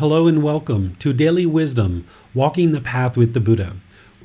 Hello and welcome to Daily Wisdom Walking the Path with the Buddha.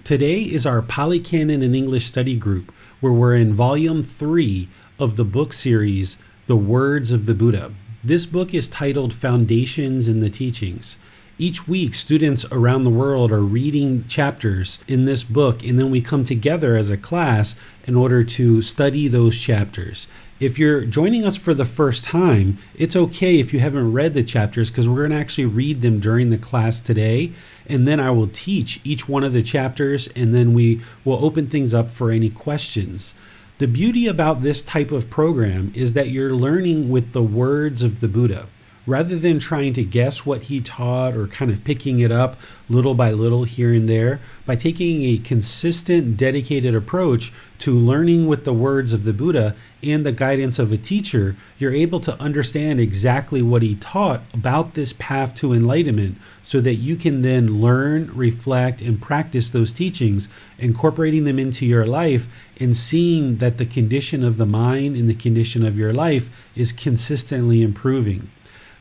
Today is our Pali Canon and English study group where we're in volume three of the book series, The Words of the Buddha. This book is titled Foundations in the Teachings. Each week, students around the world are reading chapters in this book, and then we come together as a class in order to study those chapters. If you're joining us for the first time, it's okay if you haven't read the chapters because we're going to actually read them during the class today. And then I will teach each one of the chapters, and then we will open things up for any questions. The beauty about this type of program is that you're learning with the words of the Buddha rather than trying to guess what he taught or kind of picking it up little by little here and there, by taking a consistent, dedicated approach to learning with the words of the Buddha and the guidance of a teacher, you're able to understand exactly what he taught about this path to enlightenment so that you can then learn, reflect, and practice those teachings, incorporating them into your life and seeing that the condition of the mind and the condition of your life is consistently improving.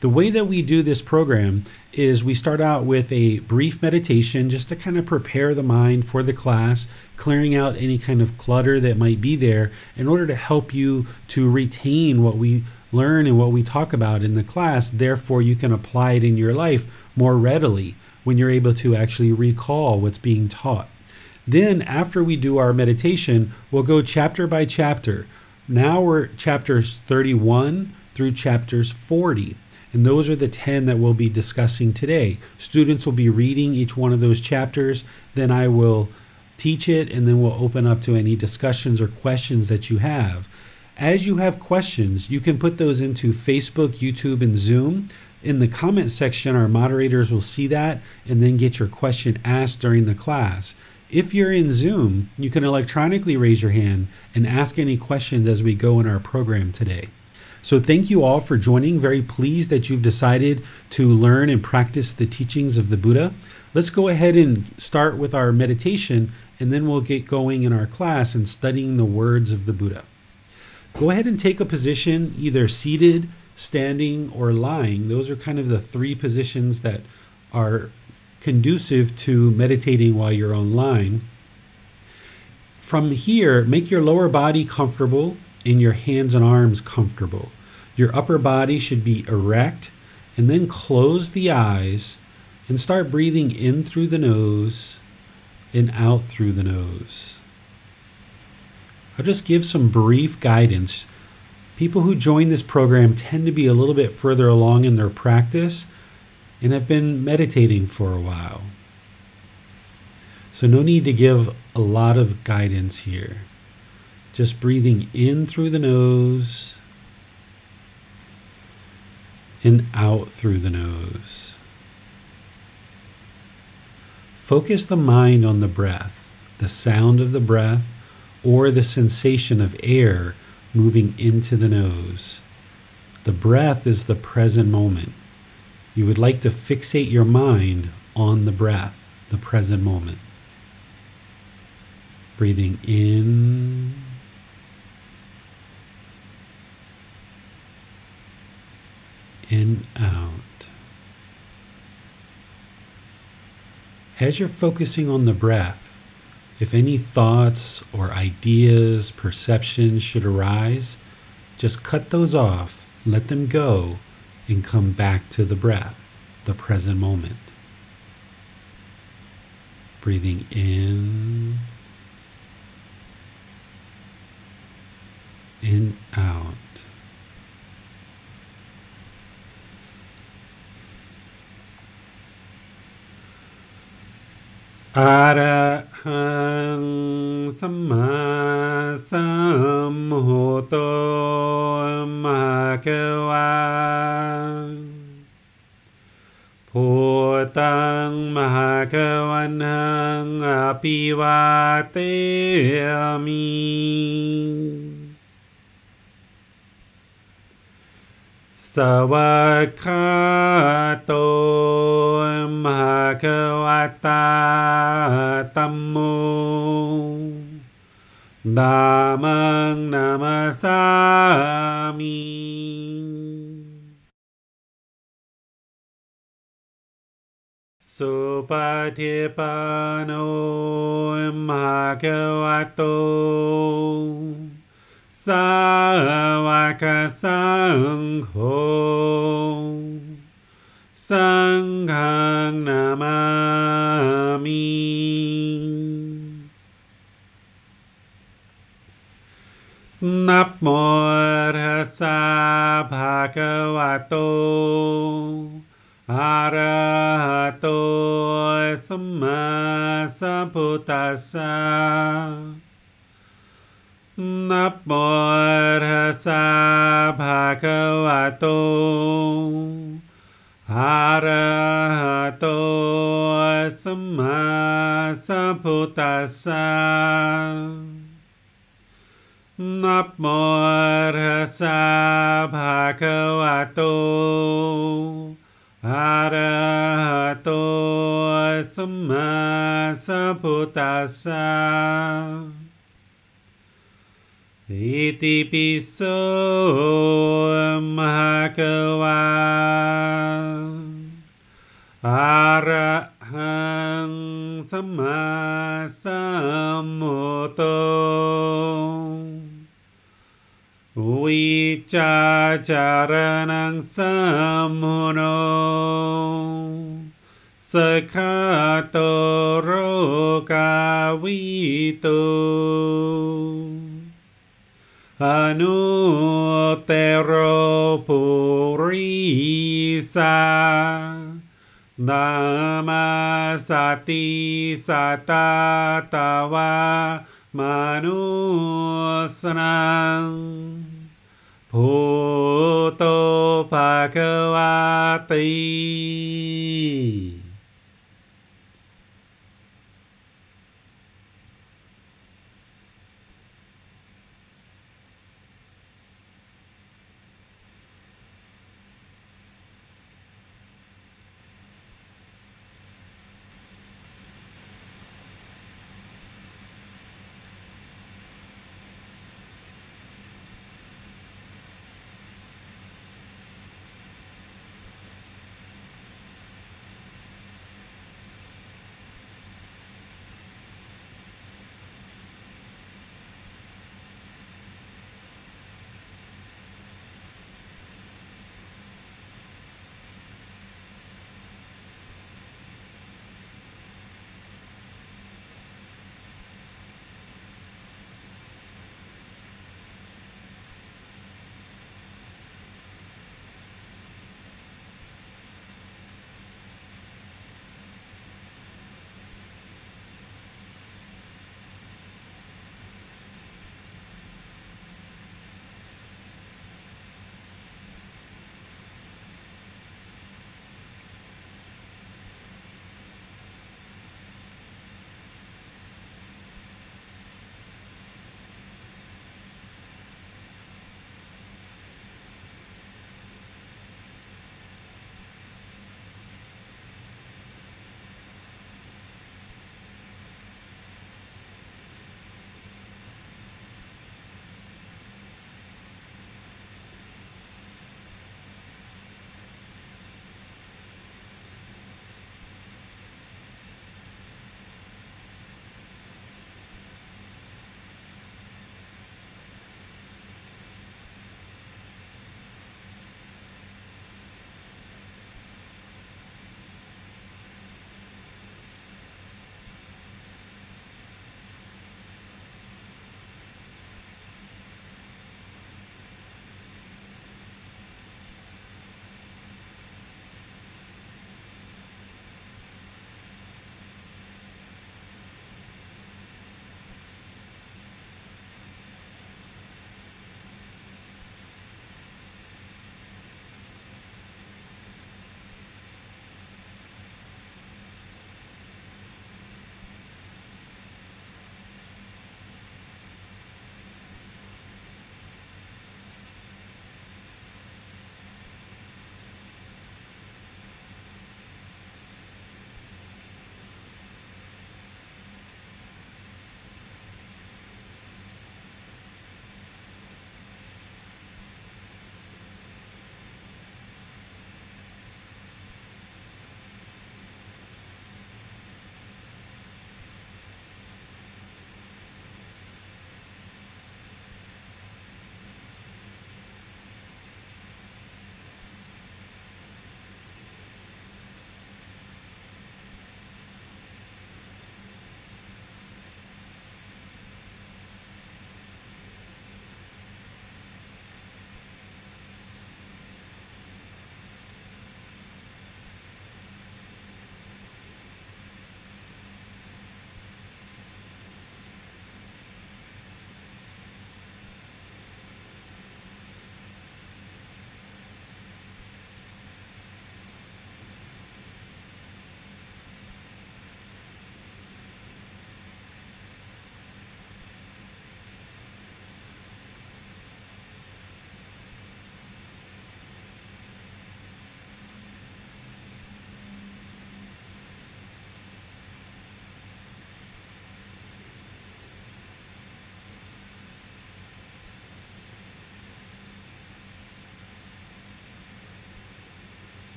The way that we do this program is we start out with a brief meditation just to kind of prepare the mind for the class, clearing out any kind of clutter that might be there in order to help you to retain what we learn and what we talk about in the class. Therefore, you can apply it in your life more readily when you're able to actually recall what's being taught. Then, after we do our meditation, we'll go chapter by chapter. Now we're chapters 31 through chapters 40. And those are the 10 that we'll be discussing today. Students will be reading each one of those chapters. Then I will teach it, and then we'll open up to any discussions or questions that you have. As you have questions, you can put those into Facebook, YouTube, and Zoom. In the comment section, our moderators will see that and then get your question asked during the class. If you're in Zoom, you can electronically raise your hand and ask any questions as we go in our program today. So, thank you all for joining. Very pleased that you've decided to learn and practice the teachings of the Buddha. Let's go ahead and start with our meditation, and then we'll get going in our class and studying the words of the Buddha. Go ahead and take a position, either seated, standing, or lying. Those are kind of the three positions that are conducive to meditating while you're online. From here, make your lower body comfortable and your hands and arms comfortable. Your upper body should be erect, and then close the eyes and start breathing in through the nose and out through the nose. I'll just give some brief guidance. People who join this program tend to be a little bit further along in their practice and have been meditating for a while. So, no need to give a lot of guidance here. Just breathing in through the nose and out through the nose. Focus the mind on the breath, the sound of the breath, or the sensation of air moving into the nose. The breath is the present moment. You would like to fixate your mind on the breath, the present moment. Breathing in and out. As you're focusing on the breath, if any thoughts or ideas, perceptions should arise, just cut those off, let them go, and come back to the breath, the present moment. Breathing in and out. อรหังสัมมาสัมพุทโธมะเกวะพุตังมหากวันหังอภิวาเตมิ สวัสดีโตมหาควัตาตัมโมดามังนามาสามีสุปฏิปันโนมหาควัตโตาวกสังโฆสังฆนามามินับโมทัสสะภะคะวะโตอะระหะโตสัมมาสัมพุทธัสสะ नमो अर्हसा भगवतो हरहतो अस्मा सभुतसा नमो अर्हसा भगवतो हरहतो अस्मा सभुतसा Iti piso maha kewa Arahang sama sammoto Wicacaranang samono Sekatoro wito. อนุเตโรปุริสานามาสติสัตาตาวามนุสนังพุโตภะคะวะติ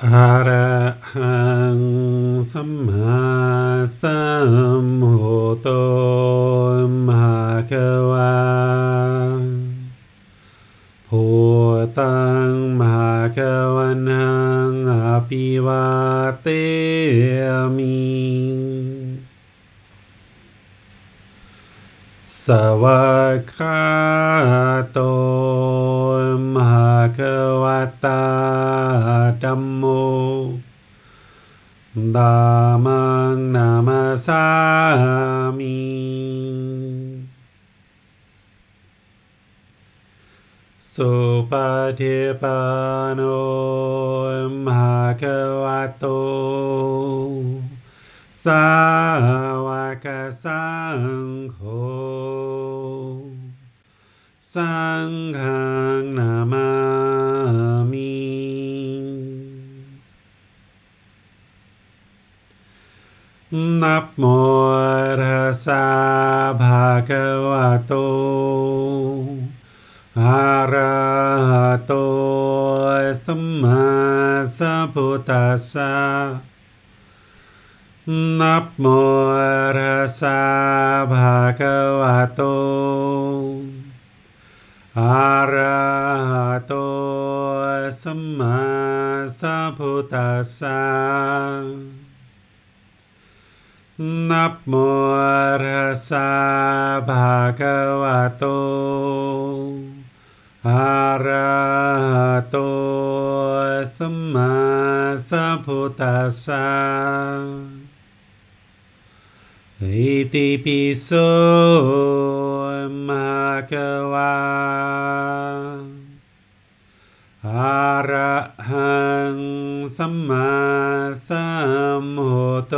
อระหังสัมมาสัมพุทโธมหาควาพุตังมหาควันหังอภิวาเตมิสวากาโตมหาควตา 南无南无三藐三菩提，般若波罗密多，萨婆诃。三。 นับโมตัสสะภะคะวะโต อะระหะโต สัมมาสัมพุทธัสสะ นับโมตัสสะภะคะวะโต อะระหะโต สัมมาสัมพุทธัสสะ นับโมตัสสะภะคะวะโต อะระหะโต สัมมาสัมพุทธัสสะ อิติปิโสมะคะวะ อะระหังสัมมาสัมพุทโธ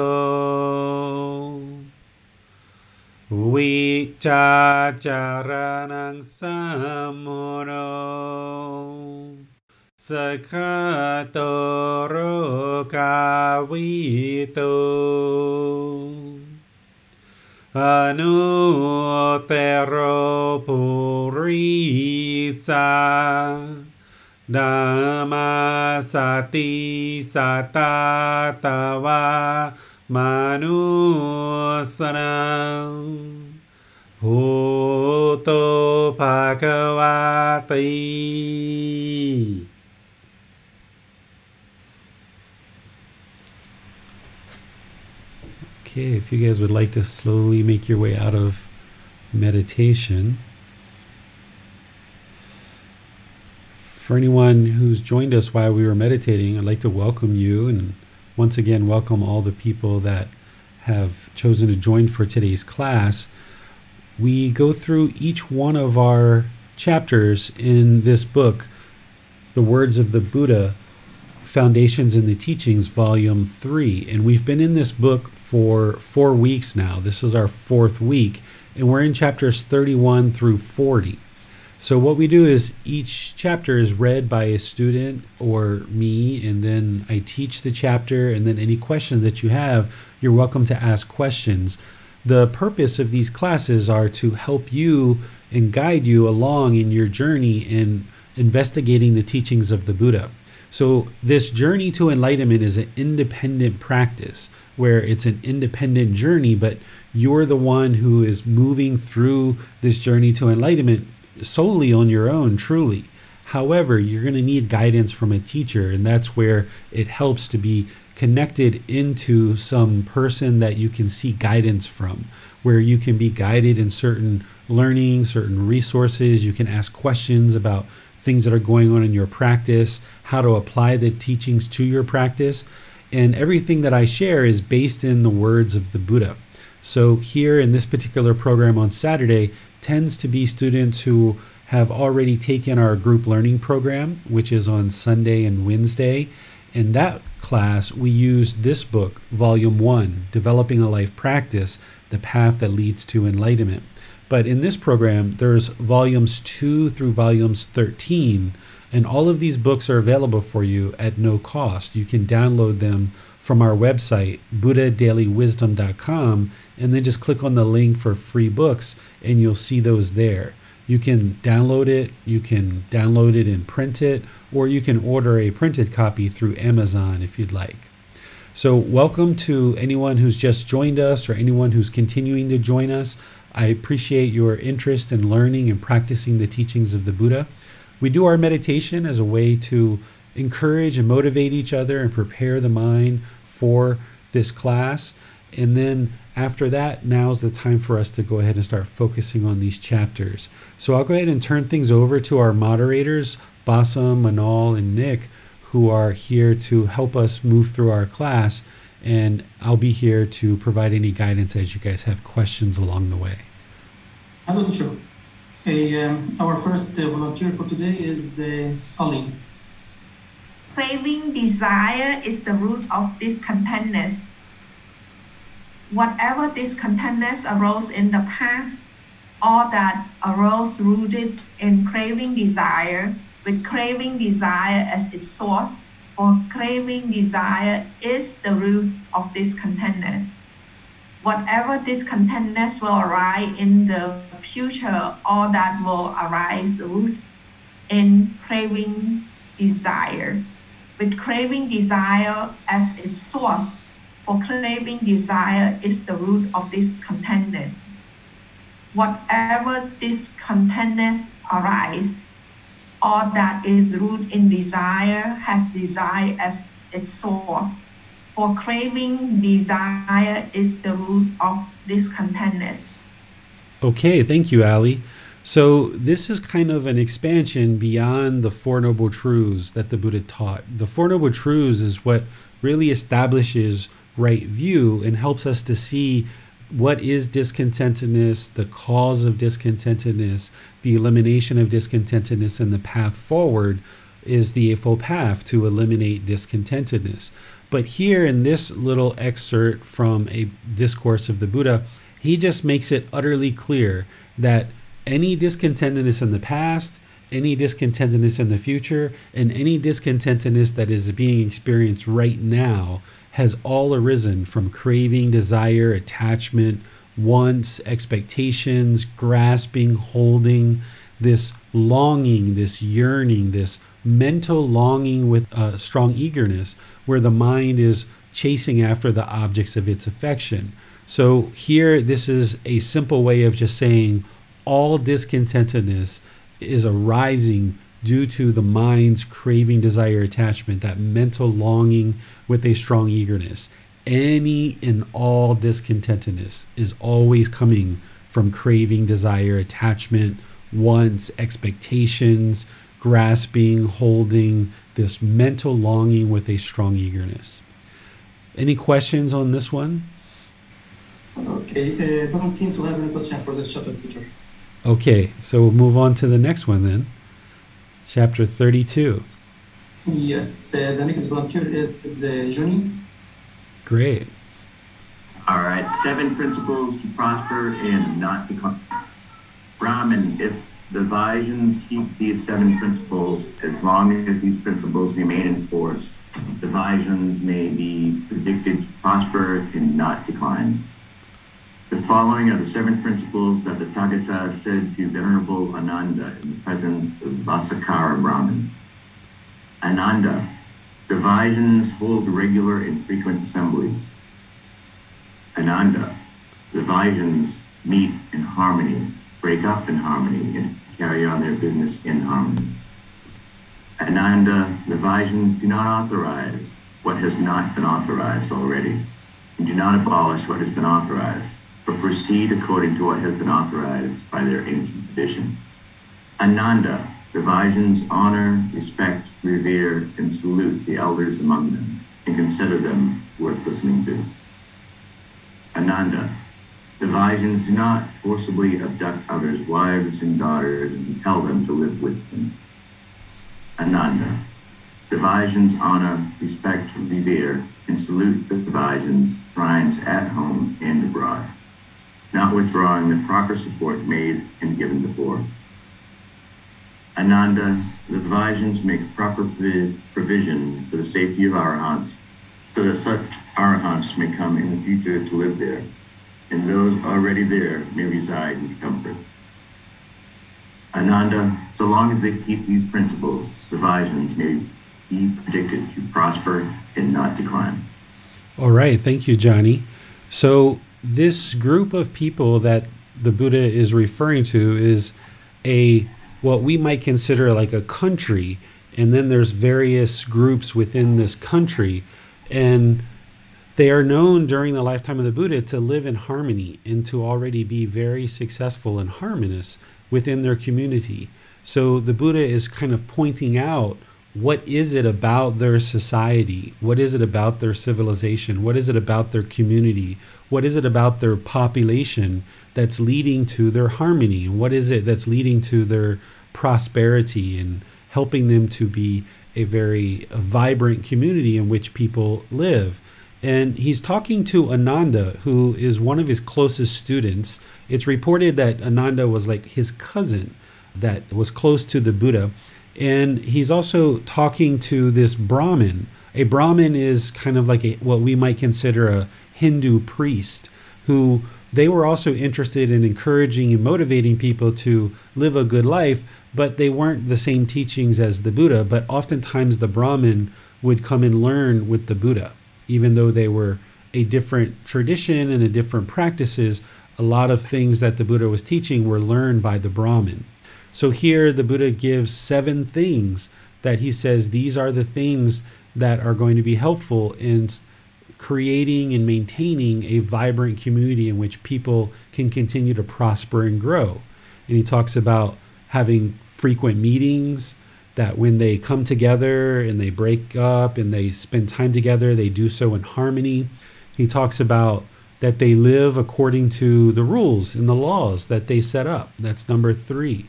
Wicacaranang samono sekatoro kawito anu tero purisa dama sati satatawa മനുസന ഭൂതോ ഭഗവാതൈ Okay, if you guys would like to slowly make your way out of meditation. For anyone who's joined us while we were meditating, I'd like to welcome you and once again welcome all the people that have chosen to join for today's class. We go through each one of our chapters in this book, The Words of the Buddha, Foundations in the Teachings, Volume 3. And we've been in this book for four weeks now. This is our fourth week, and we're in chapters 31 through 40. So, what we do is each chapter is read by a student or me, and then I teach the chapter. And then, any questions that you have, you're welcome to ask questions. The purpose of these classes are to help you and guide you along in your journey in investigating the teachings of the Buddha. So, this journey to enlightenment is an independent practice where it's an independent journey, but you're the one who is moving through this journey to enlightenment solely on your own, truly. However, you're going to need guidance from a teacher, and that's where it helps to be connected into some person that you can seek guidance from, where you can be guided in certain learning, certain resources. You can ask questions about things that are going on in your practice, how to apply the teachings to your practice. And everything that I share is based in the words of the Buddha. So, here in this particular program on Saturday, tends to be students who have already taken our group learning program, which is on Sunday and Wednesday. In that class, we use this book, Volume 1, Developing a Life Practice The Path That Leads to Enlightenment. But in this program, there's volumes 2 through volumes 13, and all of these books are available for you at no cost. You can download them from our website, buddhadailywisdom.com, and then just click on the link for free books, and you'll see those there. You can download it, you can download it and print it, or you can order a printed copy through Amazon if you'd like. So, welcome to anyone who's just joined us or anyone who's continuing to join us. I appreciate your interest in learning and practicing the teachings of the Buddha. We do our meditation as a way to encourage and motivate each other and prepare the mind for this class. And then after that, now's the time for us to go ahead and start focusing on these chapters. So I'll go ahead and turn things over to our moderators, Basam, Manal, and Nick, who are here to help us move through our class. And I'll be here to provide any guidance as you guys have questions along the way. Hello, teacher. Hey, um, our first uh, volunteer for today is uh, Ali. Craving desire is the root of discontentness whatever discontentness arose in the past, all that arose rooted in craving desire, with craving desire as its source, or craving desire is the root of discontentness. Whatever discontentness will arise in the future, all that will arise root in craving desire, with craving desire as its source, for craving desire is the root of discontentness. Whatever discontentness arise, all that is root in desire has desire as its source. For craving desire is the root of discontentness. Okay, thank you, Ali. So, this is kind of an expansion beyond the Four Noble Truths that the Buddha taught. The Four Noble Truths is what really establishes right view and helps us to see what is discontentedness, the cause of discontentedness, the elimination of discontentedness, and the path forward is the Eightfold Path to eliminate discontentedness. But here in this little excerpt from a discourse of the Buddha, he just makes it utterly clear that any discontentedness in the past, any discontentedness in the future, and any discontentedness that is being experienced right now has all arisen from craving, desire, attachment, wants, expectations, grasping, holding, this longing, this yearning, this mental longing with a strong eagerness, where the mind is chasing after the objects of its affection. So here, this is a simple way of just saying all discontentedness is arising due to the mind's craving, desire, attachment, that mental longing with a strong eagerness. Any and all discontentedness is always coming from craving, desire, attachment, wants, expectations, grasping, holding, this mental longing with a strong eagerness. Any questions on this one? Okay, uh, doesn't seem to have any question for this chapter, teacher. Okay, so we'll move on to the next one then chapter 32. Yes, the next volunteer is uh, Johnny. Great. All right, seven principles to prosper and not become. Brahman, if the Vajjians keep these seven principles, as long as these principles remain in force, the Vajjians may be predicted to prosper and not decline. The following are the seven principles that the Tathagata said to Venerable Ananda in the presence of Vassakara Brahman. Ananda, Vajjians hold regular and frequent assemblies. Ananda, Vajjians meet in harmony, break up in harmony, and carry on their business in harmony. Ananda, Vajjians do not authorize what has not been authorized already, and do not abolish what has been authorized but proceed according to what has been authorized by their ancient tradition. Ananda, the Vajjians honor, respect, revere, and salute the elders among them, and consider them worth listening to. Ananda, the Vajjians do not forcibly abduct others' wives and daughters and compel them to live with them. Ananda, the Vajjians honor, respect, revere, and salute the Vajjians' shrines at home and abroad not withdrawing the proper support made and given before. Ananda, the Vajjians make proper provision for the safety of Arahants, so that such Arahants may come in the future to live there, and those already there may reside in comfort. Ananda, so long as they keep these principles, the Vajjians may be predicted to prosper and not decline. All right, thank you, Johnny. So, this group of people that the Buddha is referring to is a what we might consider like a country, and then there's various groups within this country, and they are known during the lifetime of the Buddha to live in harmony and to already be very successful and harmonious within their community. So the Buddha is kind of pointing out what is it about their society? What is it about their civilization? What is it about their community? What is it about their population that's leading to their harmony? And what is it that's leading to their prosperity and helping them to be a very vibrant community in which people live? And he's talking to Ananda, who is one of his closest students. It's reported that Ananda was like his cousin that was close to the Buddha and he's also talking to this Brahmin. A Brahmin is kind of like a, what we might consider a Hindu priest who they were also interested in encouraging and motivating people to live a good life, but they weren't the same teachings as the Buddha. But oftentimes the Brahmin would come and learn with the Buddha, even though they were a different tradition and a different practices. A lot of things that the Buddha was teaching were learned by the Brahmin. So here the Buddha gives seven things that he says these are the things that are going to be helpful in creating and maintaining a vibrant community in which people can continue to prosper and grow. And he talks about having frequent meetings, that when they come together and they break up and they spend time together, they do so in harmony. He talks about that they live according to the rules and the laws that they set up. That's number three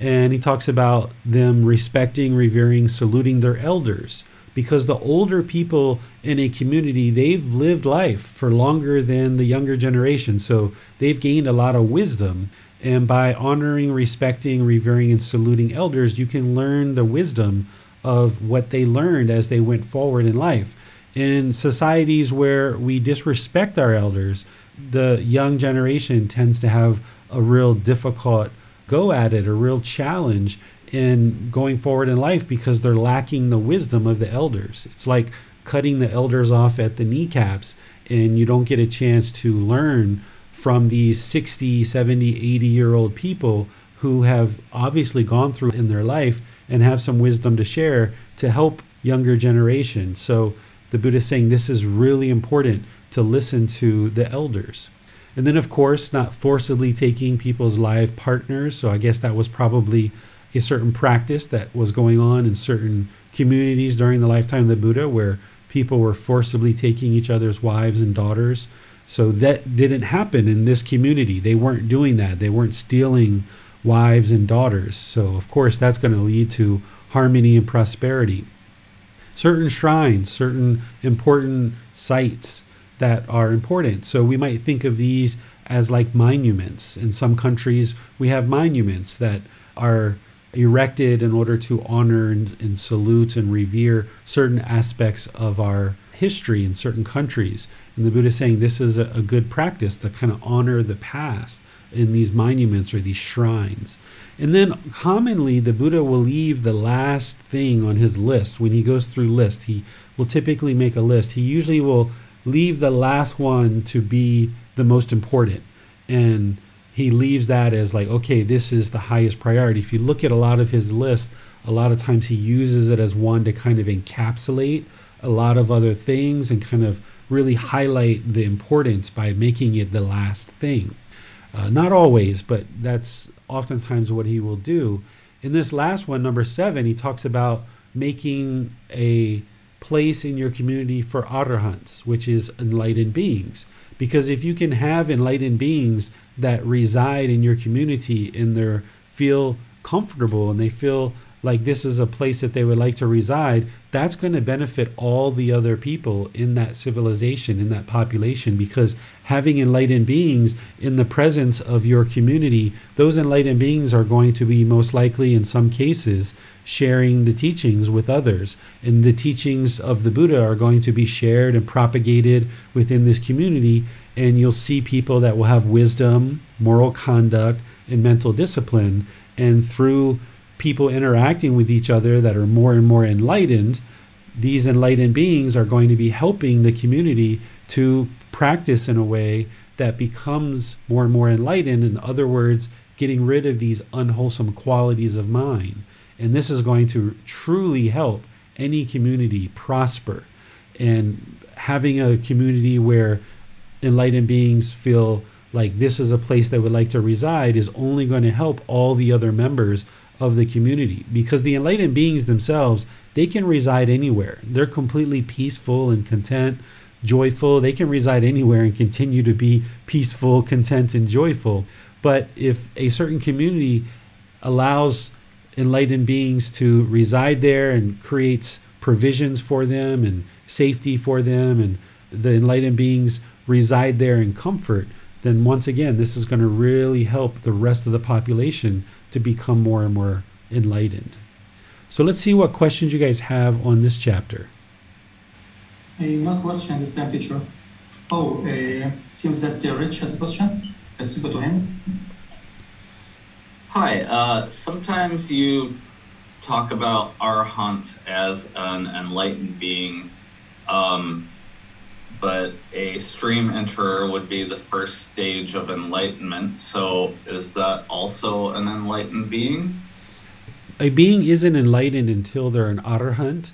and he talks about them respecting, revering, saluting their elders because the older people in a community they've lived life for longer than the younger generation. So they've gained a lot of wisdom. And by honoring respecting revering and saluting elders you can learn the wisdom of what they learned as they went forward in life. In societies where we disrespect our elders the young generation tends to have a real difficult go at it, a real challenge in going forward in life because they're lacking the wisdom of the elders. It's like cutting the elders off at the kneecaps and you don't get a chance to learn from these 60, 70, 80 year old people who have obviously gone through in their life and have some wisdom to share to help younger generations. So the Buddha is saying this is really important to listen to the elders. And then, of course, not forcibly taking people's live partners. So I guess that was probably a certain practice that was going on in certain communities during the lifetime of the Buddha where people were forcibly taking each other's wives and daughters. So that didn't happen in this community. They weren't doing that. They weren't stealing wives and daughters. So, of course, that's going to lead to harmony and prosperity. Certain shrines, certain important sites that are important. So we might think of these as like monuments. In some countries, we have monuments that are erected in order to honor and, and, salute and revere certain aspects of our history in certain countries. And the Buddha is saying this is a, a good practice to kind of honor the past in these monuments or these shrines. And then commonly the Buddha will leave the last thing on his list. When he goes through list, he will typically make a list. He usually will leave the last one to be the most important. And he leaves that as like, okay, this is the highest priority. If you look at a lot of his list, a lot of times he uses it as one to kind of encapsulate a lot of other things and kind of really highlight the importance by making it the last thing. Uh, not always, but that's oftentimes what he will do. In this last one, number seven, he talks about making a place in your community for arahants, which is enlightened beings. Because if you can have enlightened beings that reside in your community and they feel comfortable and they feel like this is a place that they would like to reside, that's going to benefit all the other people in that civilization, in that population, because having enlightened beings in the presence of your community, those enlightened beings are going to be most likely, in some cases, sharing the teachings with others. And the teachings of the Buddha are going to be shared and propagated within this community. And you'll see people that will have wisdom, moral conduct, and mental discipline. And through people interacting with each other that are more and more enlightened, these enlightened beings are going to be helping the community to practice in a way that becomes more and more enlightened. In other words, getting rid of these unwholesome qualities of mind. And this is going to truly help any community prosper. And having a community where enlightened beings feel like this is a place they would like to reside is only going to help all the other members of the community. Because the enlightened beings themselves they can reside anywhere. They're completely peaceful and content joyful. They can reside anywhere and continue to be peaceful content and joyful. But if a certain community allows enlightened beings to reside there and creates provisions for them and safety for them and the enlightened beings reside there in comfort then once again this is going to really help the rest of the population to become more and more enlightened. So let's see what questions you guys have on this chapter. Uh, no question this time, teacher. Oh, uh, seems that uh, Rich has a question. Let's go to him. Hi. Uh, sometimes you talk about arhants as an enlightened being, um, but a stream enterer would be the first stage of enlightenment. So is that also an enlightened being? A being isn't enlightened until they're an arhat.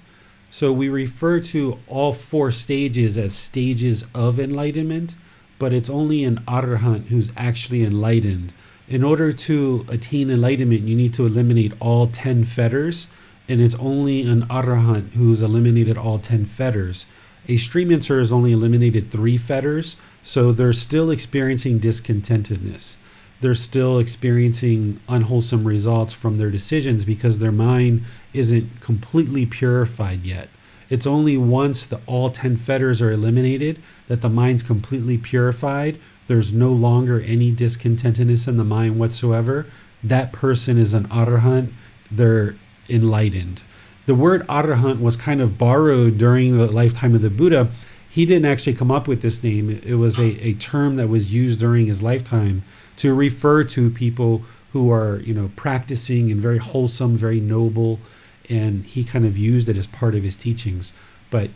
So we refer to all four stages as stages of enlightenment, but it's only an arhat who's actually enlightened. In order to attain enlightenment, you need to eliminate all 10 fetters, and it's only an arhat who's eliminated all 10 fetters a stream enterer has only eliminated three fetters, so they're still experiencing discontentedness. They're still experiencing unwholesome results from their decisions because their mind isn't completely purified yet. It's only once the all 10 fetters are eliminated that the mind's completely purified. There's no longer any discontentedness in the mind whatsoever. That person is an arhat. They're enlightened the word arahant was kind of borrowed during the lifetime of the Buddha. He didn't actually come up with this name. It was a, a term that was used during his lifetime to refer to people who are, you know, practicing and very wholesome, very noble. And he kind of used it as part of his teachings. But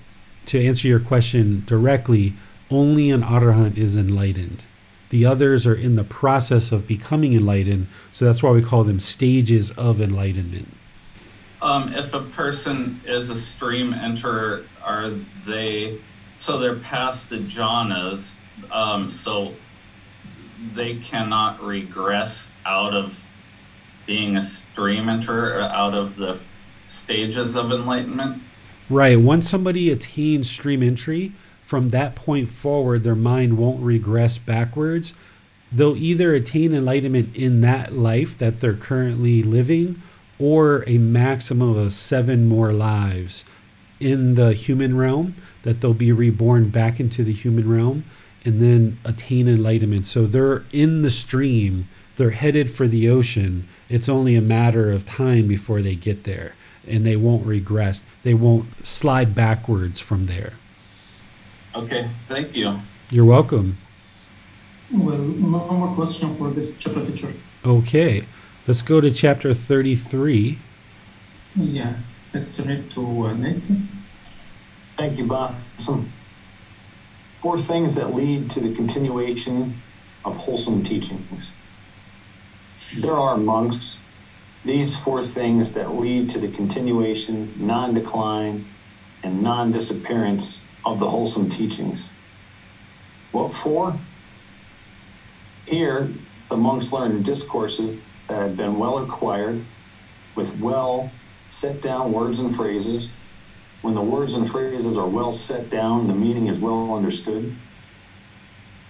to answer your question directly, only an arahant is enlightened. The others are in the process of becoming enlightened. So that's why we call them stages of enlightenment. Um, if a person is a stream enterer, are they so they're past the jhanas, um, so they cannot regress out of being a stream enterer or out of the f- stages of enlightenment? Right. Once somebody attains stream entry, from that point forward, their mind won't regress backwards. They'll either attain enlightenment in that life that they're currently living, or a maximum of seven more lives in the human realm, that they'll be reborn back into the human realm and then attain enlightenment. So they're in the stream, they're headed for the ocean. It's only a matter of time before they get there and they won't regress, they won't slide backwards from there. Okay, thank you. You're welcome. Well, no more question for this chapter teacher. Okay. Let's go to chapter 33. Yeah, let's turn it to uh, Nate. Thank you, Bob. Some four things that lead to the continuation of wholesome teachings. There are monks these four things that lead to the continuation, non decline, and non disappearance of the wholesome teachings. What four? Here, the monks learn discourses that have been well acquired with well set down words and phrases. When the words and phrases are well set down, the meaning is well understood.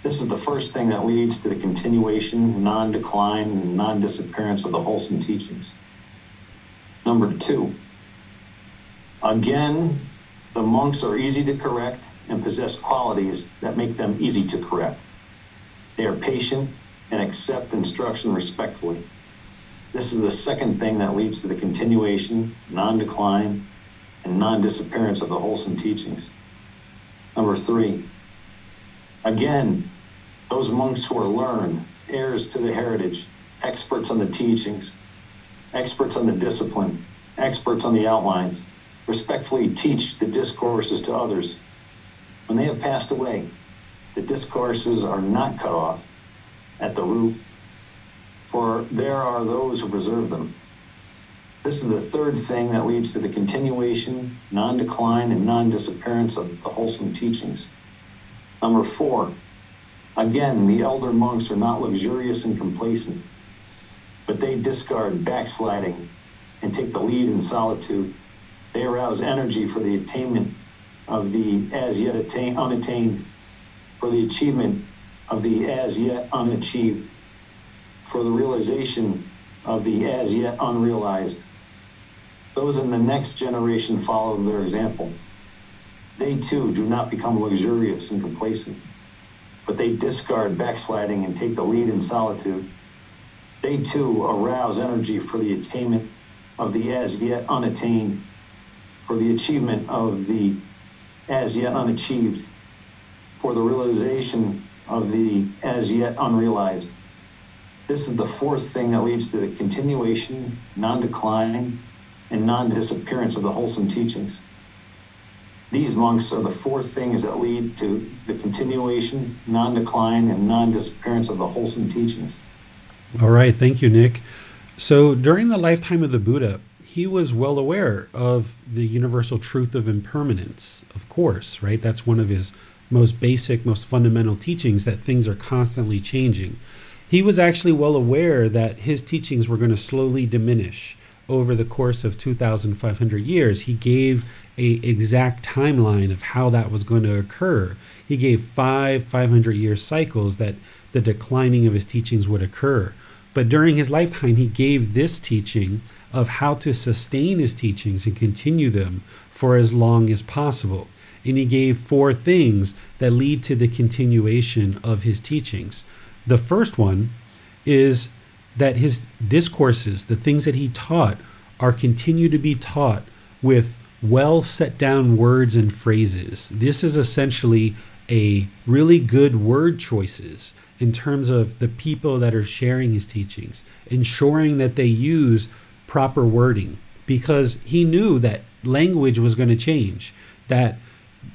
This is the first thing that leads to the continuation, non decline, and non disappearance of the wholesome teachings. Number two, again, the monks are easy to correct and possess qualities that make them easy to correct. They are patient and accept instruction respectfully. This is the second thing that leads to the continuation, non decline, and non disappearance of the wholesome teachings. Number three, again, those monks who are learned, heirs to the heritage, experts on the teachings, experts on the discipline, experts on the outlines, respectfully teach the discourses to others. When they have passed away, the discourses are not cut off at the root, for there are those who preserve them. This is the third thing that leads to the continuation, non decline, and non disappearance of the wholesome teachings. Number four, again, the elder monks are not luxurious and complacent, but they discard backsliding and take the lead in solitude. They arouse energy for the attainment of the as yet attain, unattained, for the achievement of the as yet unachieved, for the realization of the as yet unrealized. Those in the next generation follow their example. They too do not become luxurious and complacent, but they discard backsliding and take the lead in solitude. They too arouse energy for the attainment of the as yet unattained, for the achievement of the as yet unachieved, for the realization of the as yet unrealized. This is the fourth thing that leads to the continuation, non decline, and non disappearance of the wholesome teachings. These monks are the four things that lead to the continuation, non decline, and non disappearance of the wholesome teachings. All right, thank you, Nick. So during the lifetime of the Buddha, he was well aware of the universal truth of impermanence, of course, right? That's one of his most basic, most fundamental teachings that things are constantly changing. He was actually well aware that his teachings were going to slowly diminish over the course of 2500 years. He gave a exact timeline of how that was going to occur. He gave 5 500 year cycles that the declining of his teachings would occur. But during his lifetime, he gave this teaching of how to sustain his teachings and continue them for as long as possible. And he gave four things that lead to the continuation of his teachings. The first one is that his discourses, the things that he taught, are continue to be taught with well set down words and phrases. This is essentially a really good word choices in terms of the people that are sharing his teachings, ensuring that they use proper wording because he knew that language was going to change, that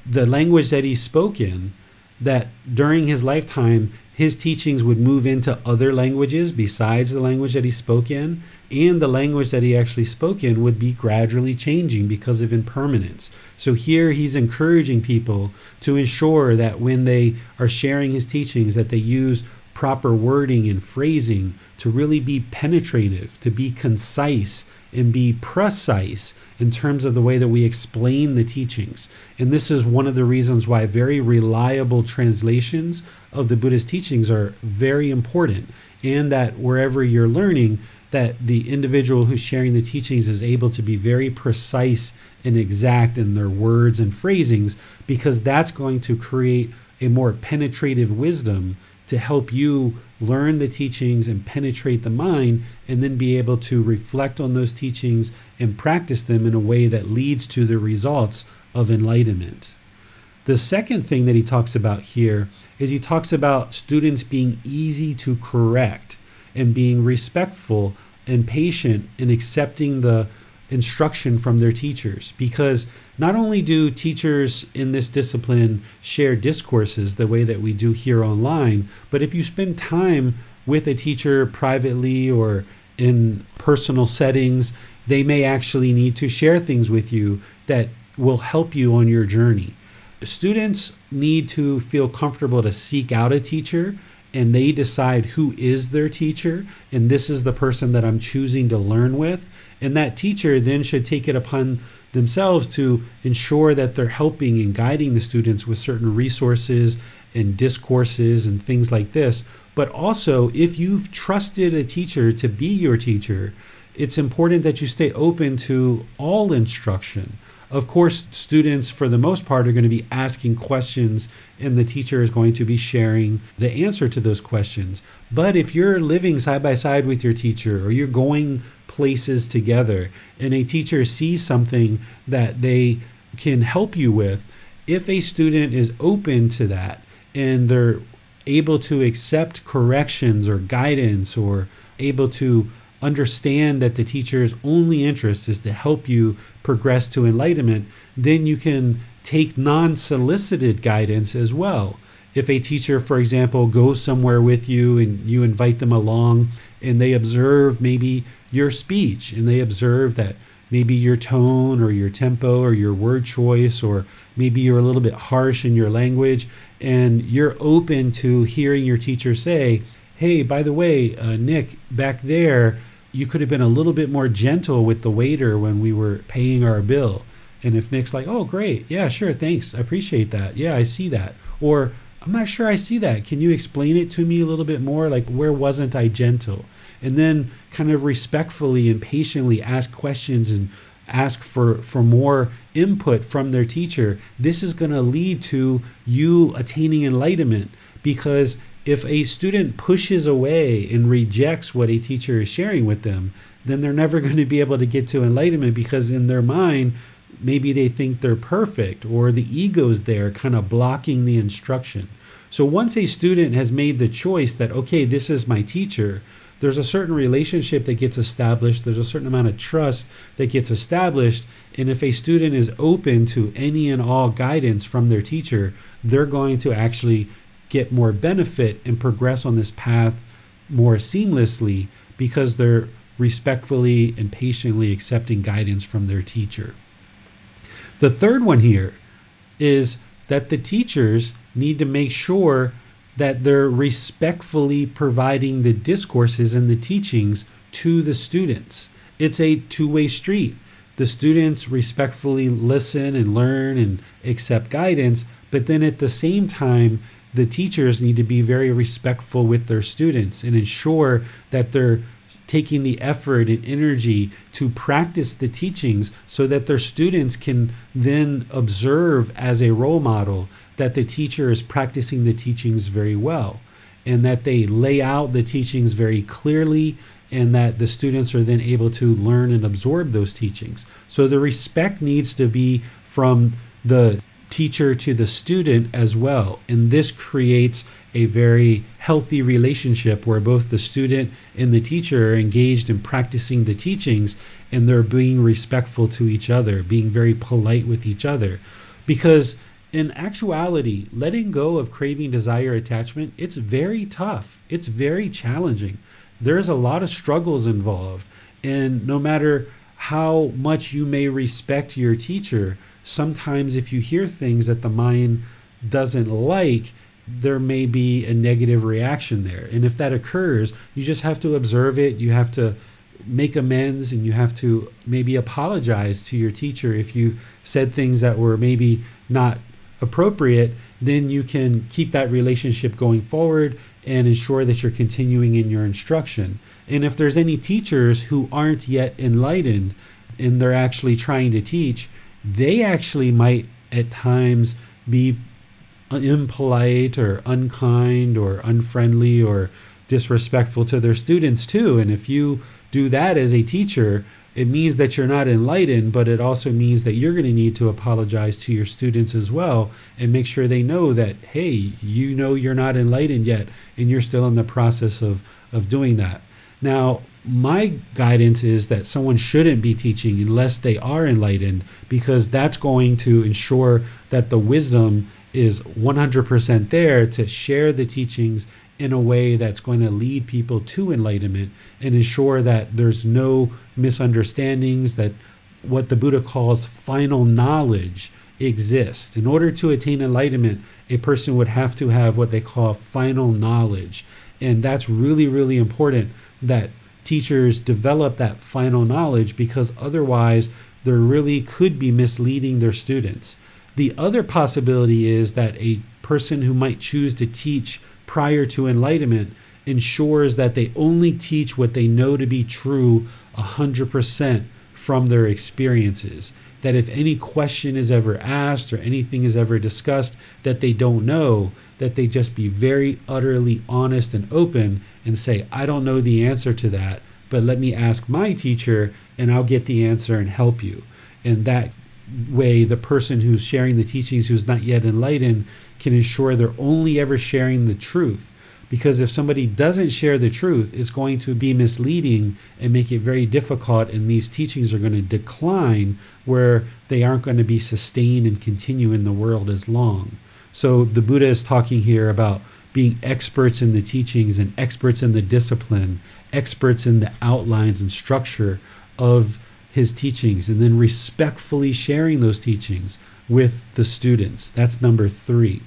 the language that he spoke in, that during his lifetime, his teachings would move into other languages besides the language that he spoke in, and the language that he actually spoke in would be gradually changing because of impermanence. So here he's encouraging people to ensure that when they are sharing his teachings that they use proper wording and phrasing to really be penetrative, to be concise and be precise in terms of the way that we explain the teachings. And this is one of the reasons why very reliable translations of the Buddhist teachings are very important, and that wherever you're learning, that the individual who's sharing the teachings is able to be very precise and exact in their words and phrasings, because that's going to create a more penetrative wisdom to help you learn the teachings and penetrate the mind, and then be able to reflect on those teachings and practice them in a way that leads to the results of enlightenment. The second thing that he talks about here is he talks about students being easy to correct and being respectful and patient in accepting the instruction from their teachers because not only do teachers in this discipline share discourses the way that we do here online, but if you spend time with a teacher privately or in personal settings, they may actually need to share things with you that will help you on your journey. Students need to feel comfortable to seek out a teacher and they decide who is their teacher and this is the person that I'm choosing to learn with and that teacher then should take it upon themselves to ensure that they're helping and guiding the students with certain resources and discourses and things like this. But also, if you've trusted a teacher to be your teacher, it's important that you stay open to all instruction. Of course, students, for the most part, are going to be asking questions, and the teacher is going to be sharing the answer to those questions. But if you're living side by side with your teacher, or you're going places together, and a teacher sees something that they can help you with, if a student is open to that and they're able to accept corrections or guidance or able to understand that the teacher's only interest is to help you progress to enlightenment, then you can take non solicited guidance as well. If a teacher, for example, goes somewhere with you and you invite them along and they observe maybe your speech and they observe that maybe your tone or your tempo or your word choice, or maybe you're a little bit harsh in your language, and you're open to hearing your teacher say, Hey, by the way, uh, Nick, back there, you could have been a little bit more gentle with the waiter when we were paying our bill. And if Nick's like, Oh, great. Yeah, sure. Thanks. I appreciate that. Yeah, I see that. Or, I'm not sure I see that. Can you explain it to me a little bit more? Like, where wasn't I gentle? and then kind of respectfully and patiently ask questions and ask for for more input from their teacher this is going to lead to you attaining enlightenment because if a student pushes away and rejects what a teacher is sharing with them then they're never going to be able to get to enlightenment because in their mind maybe they think they're perfect or the ego's there kind of blocking the instruction so once a student has made the choice that okay this is my teacher there's a certain relationship that gets established, there's a certain amount of trust that gets established. And if a student is open to any and all guidance from their teacher, they're going to actually get more benefit and progress on this path more seamlessly because they're respectfully and patiently accepting guidance from their teacher. The third one here is that the teachers need to make sure that they're respectfully providing the discourses and the teachings to the students. It's a two way street. The students respectfully listen and learn and accept guidance, but then at the same time, the teachers need to be very respectful with their students and ensure that they're taking the effort and energy to practice the teachings so that their students can then observe as a role model that the teacher is practicing the teachings very well and that they lay out the teachings very clearly and that the students are then able to learn and absorb those teachings. So the respect needs to be from the teacher to the student as well. And this creates a very healthy relationship where both the student and the teacher are engaged in practicing the teachings and they're being respectful to each other, being very polite with each other. Because in actuality, letting go of craving, desire, attachment, it's very tough. It's very challenging. There's a lot of struggles involved. And no matter how much you may respect your teacher, sometimes if you hear things that the mind doesn't like, there may be a negative reaction there. And if that occurs, you just have to observe it. You have to make amends and you have to maybe apologize to your teacher if you said things that were maybe not appropriate, then you can keep that relationship going forward and ensure that you're continuing in your instruction. And if there's any teachers who aren't yet enlightened and they're actually trying to teach, they actually might at times be impolite or unkind or unfriendly or disrespectful to their students too. And if you do that as a teacher, it means that you're not enlightened, but it also means that you're going to need to apologize to your students as well and make sure they know that, hey, you know you're not enlightened yet and you're still in the process of, of doing that. Now, my guidance is that someone shouldn't be teaching unless they are enlightened because that's going to ensure that the wisdom is 100% there to share the teachings in a way that's going to lead people to enlightenment and ensure that there's no misunderstandings, that what the Buddha calls final knowledge exists. In order to attain enlightenment, a person would have to have what they call final knowledge. And that's really, really important that teachers develop that final knowledge because otherwise, there really could be misleading their students. The other possibility is that a person who might choose to teach prior to enlightenment ensures that they only teach what they know to be true 100% from their experiences. That if any question is ever asked or anything is ever discussed that they don't know, that they just be very utterly honest and open and say, I don't know the answer to that, but let me ask my teacher and I'll get the answer and help you. And that way, the person who's sharing the teachings who's not yet enlightened can ensure they're only ever sharing the truth. Because if somebody doesn't share the truth, it's going to be misleading and make it very difficult, and these teachings are going to decline where they aren't going to be sustained and continue in the world as long. So the Buddha is talking here about being experts in the teachings and experts in the discipline, experts in the outlines and structure of his teachings, and then respectfully sharing those teachings with the students. That's number three.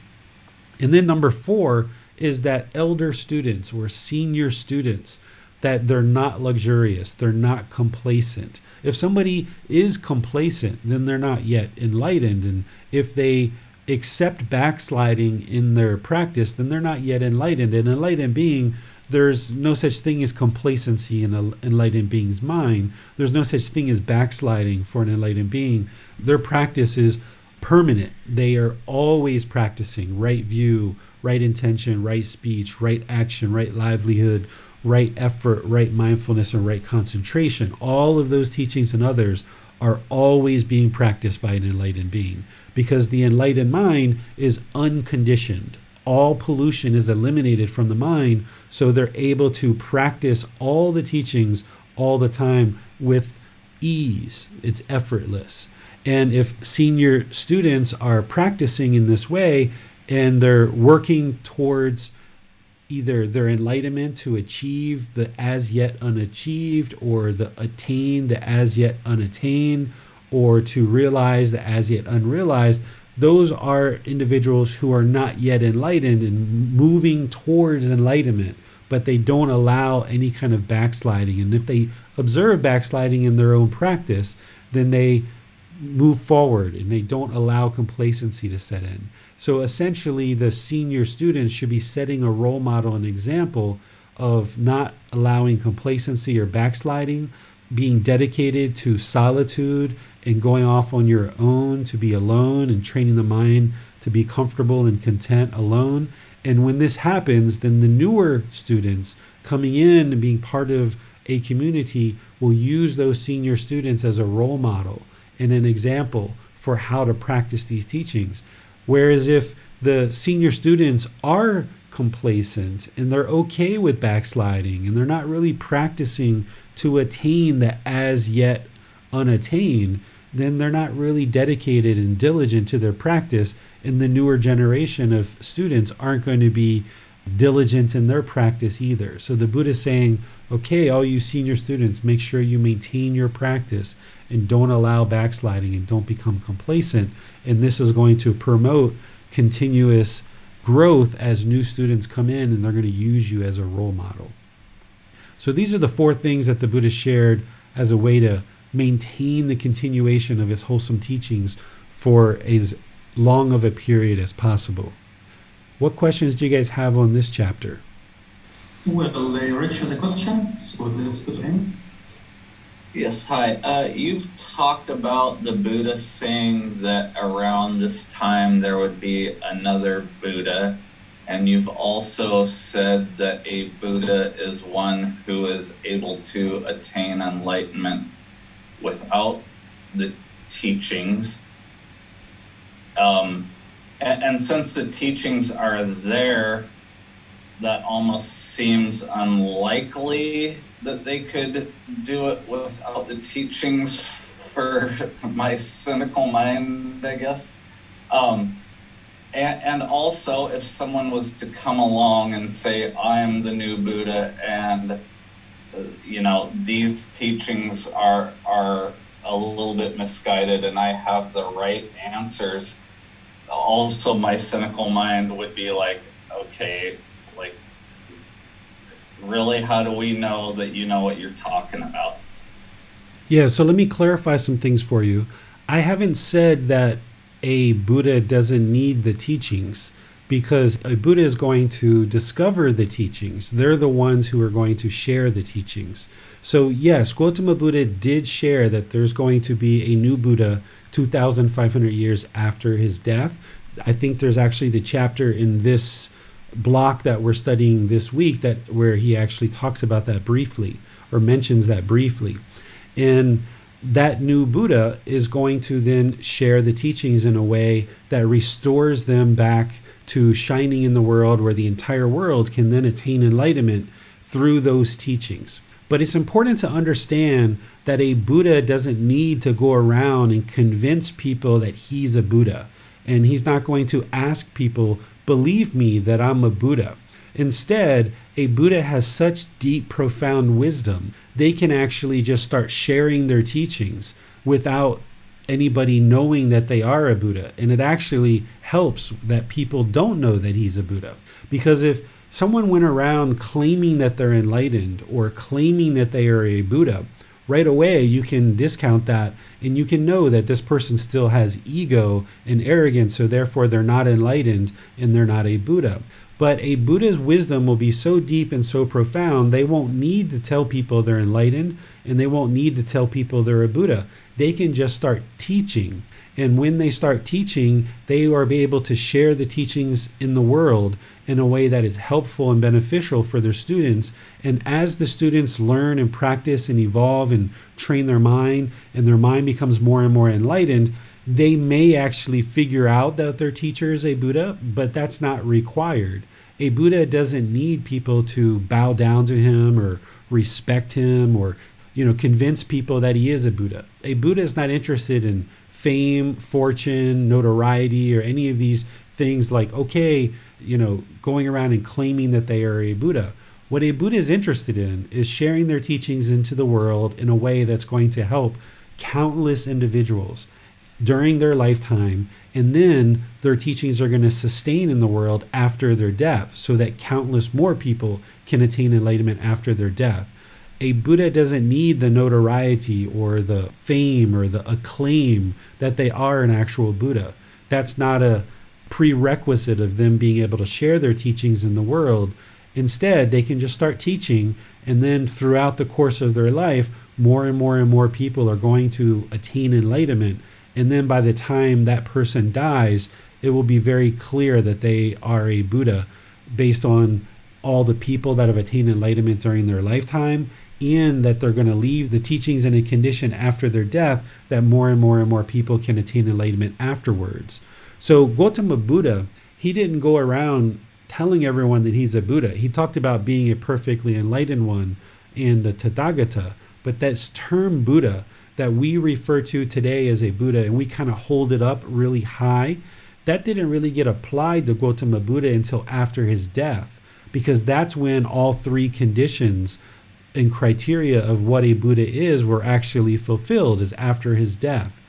And then number four is that elder students or senior students that they're not luxurious, they're not complacent. If somebody is complacent, then they're not yet enlightened. And if they accept backsliding in their practice, then they're not yet enlightened. And enlightened being, there's no such thing as complacency in an enlightened being's mind. There's no such thing as backsliding for an enlightened being. Their practice is permanent. They are always practicing right view, right intention, right speech, right action, right livelihood, right effort, right mindfulness, and right concentration. All of those teachings and others are always being practiced by an enlightened being because the enlightened mind is unconditioned. All pollution is eliminated from the mind, so they're able to practice all the teachings all the time with ease. It's effortless. And if senior students are practicing in this way and they're working towards either their enlightenment to achieve the as yet unachieved or the attain the as yet unattained or to realize the as yet unrealized. Those are individuals who are not yet enlightened and moving towards enlightenment but they don't allow any kind of backsliding. And if they observe backsliding in their own practice then they move forward and they don't allow complacency to set in so essentially, the senior students should be setting a role model and example of not allowing complacency or backsliding, being dedicated to solitude and going off on your own to be alone and training the mind to be comfortable and content alone. And when this happens, then the newer students coming in and being part of a community will use those senior students as a role model and an example for how to practice these teachings. Whereas if the senior students are complacent and they're okay with backsliding and they're not really practicing to attain the as yet unattained, then they're not really dedicated and diligent to their practice. And the newer generation of students aren't going to be diligent in their practice either. So the Buddha is saying, okay, all you senior students, make sure you maintain your practice and don't allow backsliding and don't become complacent. And this is going to promote continuous growth as new students come in and they're going to use you as a role model. So these are the four things that the Buddha shared as a way to maintain the continuation of his wholesome teachings for as long of a period as possible. What questions do you guys have on this chapter? Well, uh, Rich has a question, so let's to him. Yes, hi. Uh, you've talked about the Buddha saying that around this time there would be another Buddha, and you've also said that a Buddha is one who is able to attain enlightenment without the teachings. Um, and, and since the teachings are there, that almost seems unlikely that they could do it without the teachings for my cynical mind, I guess. Um, and, and also, if someone was to come along and say, I'm the new Buddha, and uh, you know these teachings are are a little bit misguided, and I have the right answers, also my cynical mind would be like, okay, really, how do we know that you know what you're talking about? Yeah, so let me clarify some things for you. I haven't said that a Buddha doesn't need the teachings. because a Buddha is going to discover the teachings. They're the ones who are going to share the teachings. So, yes, Gautama Buddha did share that there's going to be a new Buddha 2,500 years after his death. I think there's actually the chapter in this block that we're studying this week that where he actually talks about that briefly or mentions that briefly. And that new Buddha is going to then share the teachings in a way that restores them back to shining in the world where the entire world can then attain enlightenment through those teachings. But it's important to understand that a Buddha doesn't need to go around and convince people that he's a Buddha. And he's not going to ask people, believe me that I'm a Buddha. Instead, a Buddha has such deep, profound wisdom, they can actually just start sharing their teachings without anybody knowing that they are a Buddha. And it actually helps that people don't know that he's a Buddha. Because if someone went around claiming that they're enlightened or claiming that they are a Buddha, right away you can discount that and you can know that this person still has ego and arrogance, so therefore they're not enlightened and they're not a Buddha. But a Buddha's wisdom will be so deep and so profound, they won't need to tell people they're enlightened and they won't need to tell people they're a Buddha. They can just start teaching. And when they start teaching, they are be able to share the teachings in the world in a way that is helpful and beneficial for their students. And as the students learn and practice and evolve and train their mind, and their mind becomes more and more enlightened, they may actually figure out that their teacher is a Buddha, but that's not required. A Buddha doesn't need people to bow down to him or respect him or you know convince people that he is a Buddha. A Buddha is not interested in fame, fortune, notoriety or any of these things like okay, you know, going around and claiming that they are a Buddha. What a Buddha is interested in is sharing their teachings into the world in a way that's going to help countless individuals during their lifetime, and then their teachings are going to sustain in the world after their death, so that countless more people can attain enlightenment after their death. A Buddha doesn't need the notoriety or the fame or the acclaim that they are an actual Buddha. That's not a prerequisite of them being able to share their teachings in the world. Instead, they can just start teaching, and then throughout the course of their life, more and more and more people are going to attain enlightenment and then by the time that person dies, it will be very clear that they are a Buddha based on all the people that have attained enlightenment during their lifetime and that they're going to leave the teachings in a condition after their death that more and more and more people can attain enlightenment afterwards. So Gautama Buddha, he didn't go around telling everyone that he's a Buddha. He talked about being a perfectly enlightened one and the Tathagata, but this term Buddha that we refer to today as a Buddha and we kind of hold it up really high, that didn't really get applied to Gautama Buddha until after his death, because that's when all three conditions and criteria of what a Buddha is were actually fulfilled, is after his death.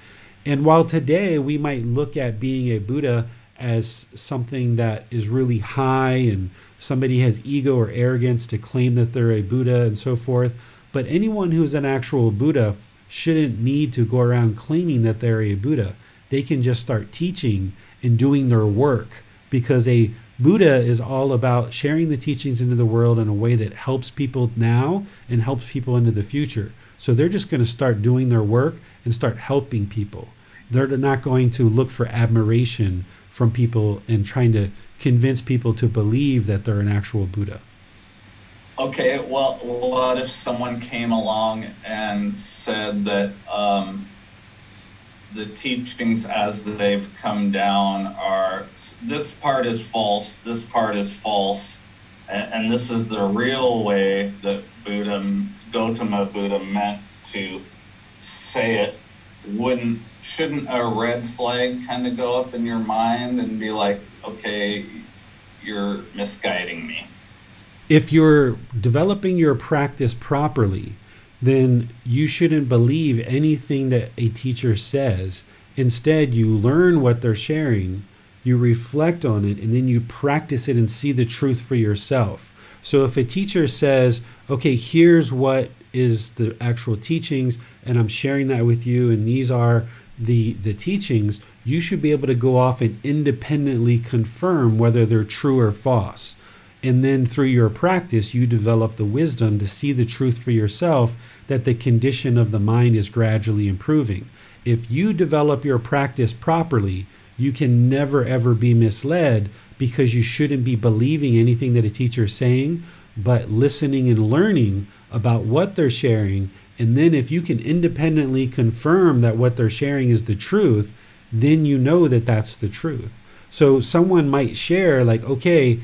And while today we might look at being a Buddha as something that is really high and somebody has ego or arrogance to claim that they're a Buddha and so forth, but anyone who's an actual Buddha shouldn't need to go around claiming that they're a Buddha. They can just start teaching and doing their work because a Buddha is all about sharing the teachings into the world in a way that helps people now and helps people into the future. So they're just going to start doing their work and start helping people. They're not going to look for admiration from people and trying to convince people to believe that they're an actual Buddha. Okay, well, what if someone came along and said that um, the teachings as they've come down are this part is false, this part is false, and, and this is the real way that Buddha, Gautama Buddha meant to say it? Wouldn't shouldn't a red flag kind of go up in your mind and be like, okay, you're misguiding me? if you're developing your practice properly, then you shouldn't believe anything that a teacher says. Instead, you learn what they're sharing, you reflect on it, and then you practice it and see the truth for yourself. So if a teacher says, okay, here's what is the actual teachings and I'm sharing that with you and these are the the teachings, you should be able to go off and independently confirm whether they're true or false. And then through your practice, you develop the wisdom to see the truth for yourself that the condition of the mind is gradually improving. If you develop your practice properly, you can never ever be misled because you shouldn't be believing anything that a teacher is saying, but listening and learning about what they're sharing. And then if you can independently confirm that what they're sharing is the truth, then you know that that's the truth. So someone might share, like, okay,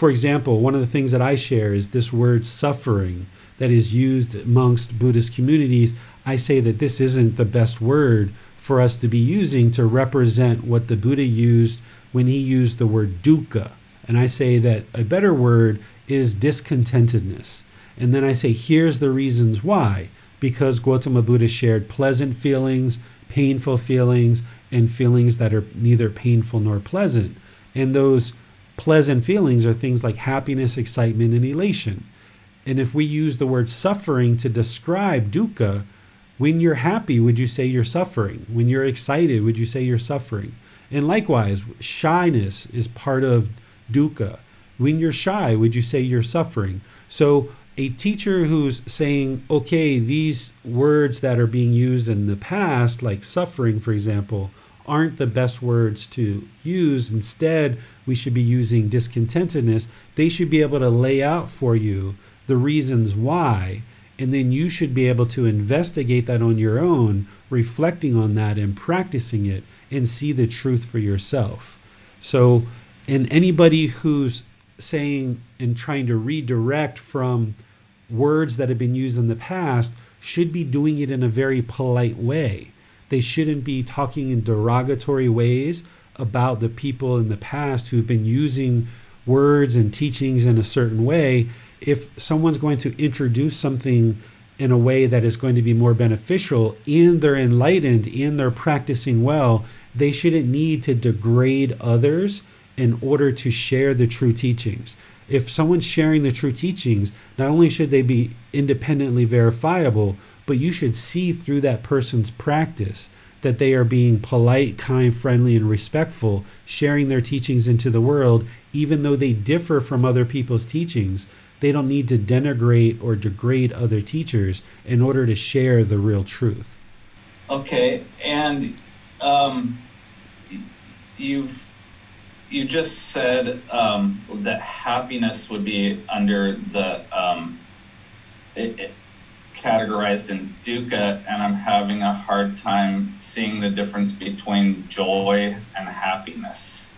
for example, one of the things that I share is this word suffering that is used amongst Buddhist communities. I say that this isn't the best word for us to be using to represent what the Buddha used when he used the word dukkha. And I say that a better word is discontentedness. And then I say, here's the reasons why. Because Gautama Buddha shared pleasant feelings, painful feelings, and feelings that are neither painful nor pleasant. And those pleasant feelings are things like happiness, excitement, and elation. And if we use the word suffering to describe dukkha, when you're happy, would you say you're suffering? When you're excited, would you say you're suffering? And likewise, shyness is part of dukkha. When you're shy, would you say you're suffering? So, a teacher who's saying, okay, these words that are being used in the past, like suffering, for example, aren't the best words to use. Instead, we should be using discontentedness. They should be able to lay out for you the reasons why, and then you should be able to investigate that on your own, reflecting on that and practicing it, and see the truth for yourself. So, and anybody who's saying and trying to redirect from words that have been used in the past should be doing it in a very polite way they shouldn't be talking in derogatory ways about the people in the past who've been using words and teachings in a certain way. If someone's going to introduce something in a way that is going to be more beneficial and they're enlightened and they're practicing well, they shouldn't need to degrade others in order to share the true teachings. If someone's sharing the true teachings, not only should they be independently verifiable, but you should see through that person's practice that they are being polite, kind, friendly, and respectful, sharing their teachings into the world, even though they differ from other people's teachings. They don't need to denigrate or degrade other teachers in order to share the real truth. Okay, and um, you've you just said um, that happiness would be under the um, it, categorized in dukkha, and I'm having a hard time seeing the difference between joy and happiness.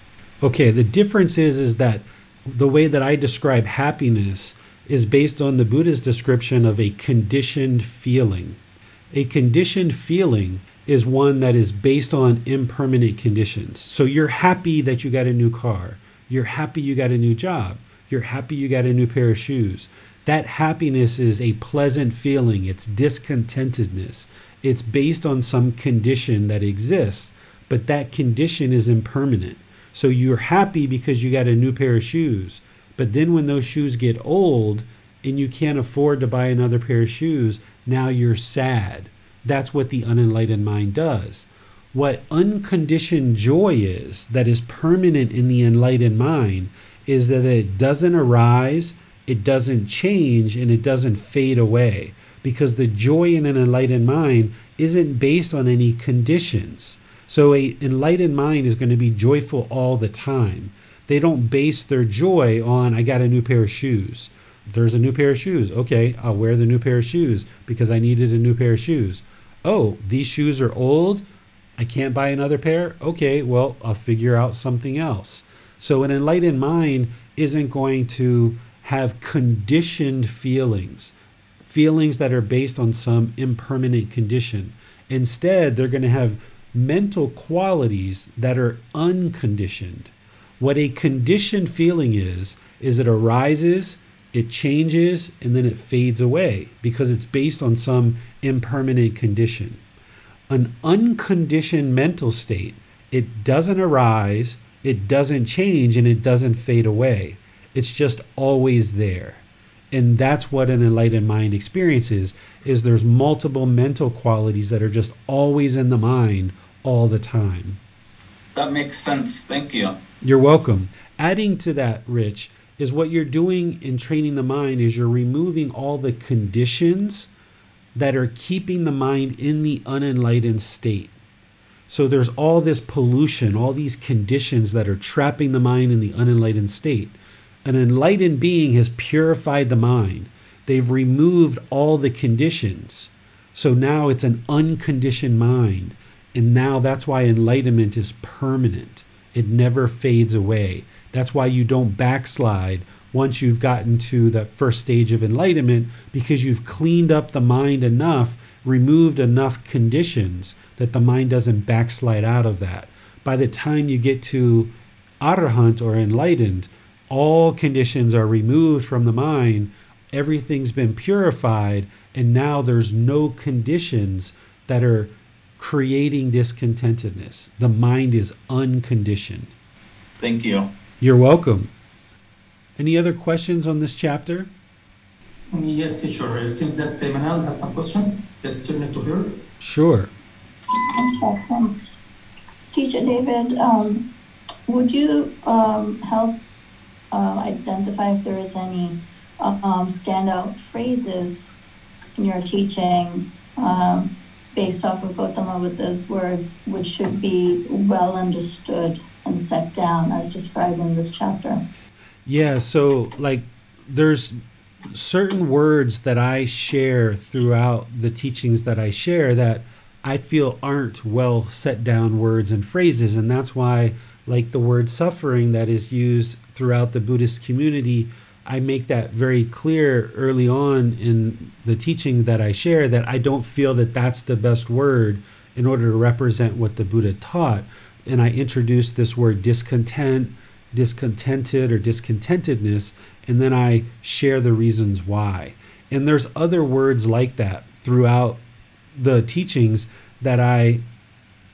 Okay, the difference is is that the way that I describe happiness is based on the Buddha's description of a conditioned feeling. A conditioned feeling is one that is based on impermanent conditions. So you're happy that you got a new car. You're happy you got a new job. You're happy you got a new pair of shoes that happiness is a pleasant feeling, it's discontentedness. It's based on some condition that exists, but that condition is impermanent. So you're happy because you got a new pair of shoes, but then when those shoes get old and you can't afford to buy another pair of shoes, now you're sad. That's what the unenlightened mind does. What unconditioned joy is, that is permanent in the enlightened mind, is that it doesn't arise it doesn't change and it doesn't fade away because the joy in an enlightened mind isn't based on any conditions. So a enlightened mind is going to be joyful all the time. They don't base their joy on I got a new pair of shoes. There's a new pair of shoes. Okay, I'll wear the new pair of shoes because I needed a new pair of shoes. Oh, these shoes are old. I can't buy another pair. Okay, well, I'll figure out something else. So an enlightened mind isn't going to have conditioned feelings, feelings that are based on some impermanent condition. Instead, they're going to have mental qualities that are unconditioned. What a conditioned feeling is, is it arises, it changes, and then it fades away because it's based on some impermanent condition. An unconditioned mental state, it doesn't arise, it doesn't change, and it doesn't fade away. It's just always there. and that's what an enlightened mind experiences is there's multiple mental qualities that are just always in the mind all the time That makes sense. Thank you. you're welcome adding to that rich is what you're doing in training the mind is you're removing all the conditions that are keeping the mind in the unenlightened state so there's all this pollution all these conditions that are trapping the mind in the unenlightened state an enlightened being has purified the mind. They've removed all the conditions. So now it's an unconditioned mind. And now that's why enlightenment is permanent. It never fades away. That's why you don't backslide once you've gotten to that first stage of enlightenment because you've cleaned up the mind enough, removed enough conditions that the mind doesn't backslide out of that. By the time you get to arahant or enlightened, all conditions are removed from the mind, everything's been purified, and now there's no conditions that are creating discontentedness. The mind is unconditioned. Thank you. You're welcome. Any other questions on this chapter? Yes, teacher. It seems that Manal has some questions. Let's turn it to her. Sure. Awesome. Teacher David, um, would you um, help uh, identify if there is any um, standout phrases in your teaching um, based off of Gautama Buddha's words, which should be well understood and set down as described in this chapter? Yeah, so like there's certain words that I share throughout the teachings that I share that I feel aren't well set down words and phrases. And that's why, like the word suffering that is used throughout the Buddhist community, I make that very clear early on in the teaching that I share that I don't feel that that's the best word in order to represent what the Buddha taught. And I introduce this word discontent, discontented, or discontentedness, and then I share the reasons why. And there's other words like that throughout the teachings that I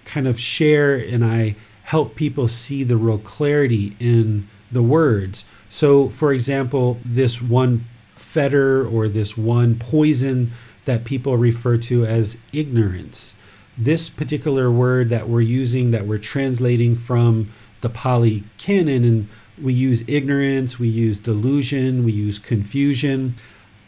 kind of share and I help people see the real clarity in the words. So, for example, this one fetter or this one poison that people refer to as ignorance. This particular word that we're using, that we're translating from the Pali canon, and we use ignorance, we use delusion, we use confusion.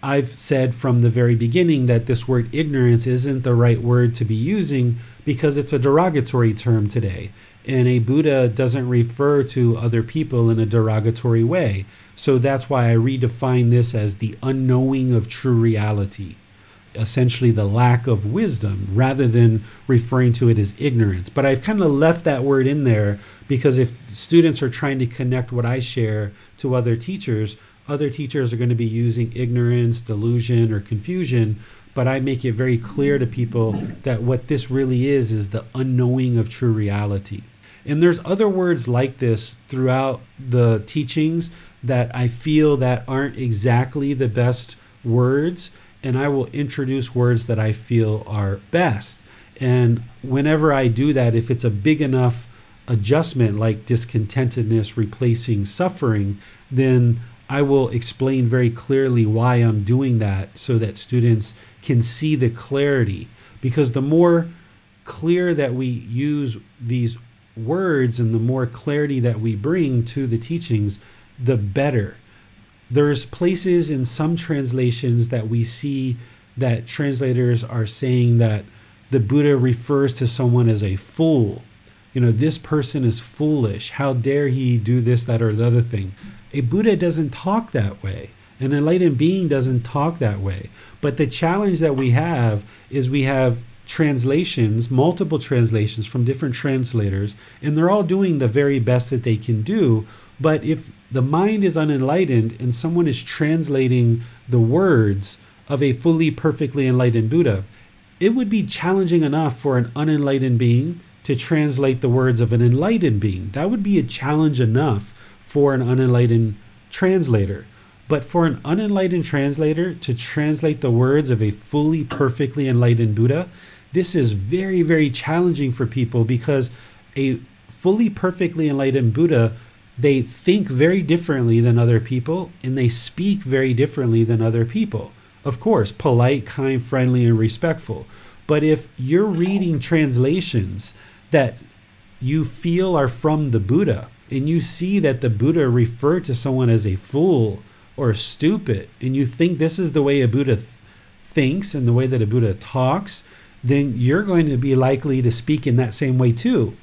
I've said from the very beginning that this word ignorance isn't the right word to be using because it's a derogatory term today. And a Buddha doesn't refer to other people in a derogatory way. So that's why I redefine this as the unknowing of true reality, essentially the lack of wisdom, rather than referring to it as ignorance. But I've kind of left that word in there because if students are trying to connect what I share to other teachers, other teachers are going to be using ignorance, delusion, or confusion, but I make it very clear to people that what this really is is the unknowing of true reality. And there's other words like this throughout the teachings that I feel that aren't exactly the best words, and I will introduce words that I feel are best. And whenever I do that, if it's a big enough adjustment like discontentedness replacing suffering, then I will explain very clearly why I'm doing that so that students can see the clarity. Because the more clear that we use these words and the more clarity that we bring to the teachings, the better. There's places in some translations that we see that translators are saying that the Buddha refers to someone as a fool. You know, this person is foolish. How dare he do this, that, or the other thing? A Buddha doesn't talk that way. An enlightened being doesn't talk that way. But the challenge that we have is we have translations, multiple translations from different translators, and they're all doing the very best that they can do. But if the mind is unenlightened and someone is translating the words of a fully perfectly enlightened Buddha, it would be challenging enough for an unenlightened being to translate the words of an enlightened being. That would be a challenge enough for an unenlightened translator. But for an unenlightened translator to translate the words of a fully perfectly enlightened Buddha, this is very, very challenging for people because a fully perfectly enlightened Buddha they think very differently than other people and they speak very differently than other people. Of course, polite, kind, friendly, and respectful. But if you're reading translations that you feel are from the Buddha and you see that the Buddha referred to someone as a fool or stupid, and you think this is the way a Buddha th- thinks and the way that a Buddha talks, then you're going to be likely to speak in that same way too.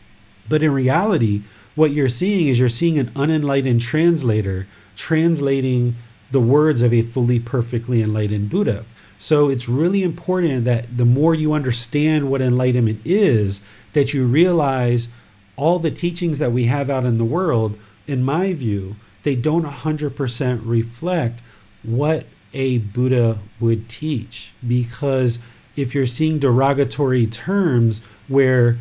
But in reality, what you're seeing is you're seeing an unenlightened translator translating the words of a fully perfectly enlightened Buddha. So it's really important that the more you understand what enlightenment is, that you realize all the teachings that we have out in the world, in my view, they don't 100% reflect what a Buddha would teach. Because if you're seeing derogatory terms where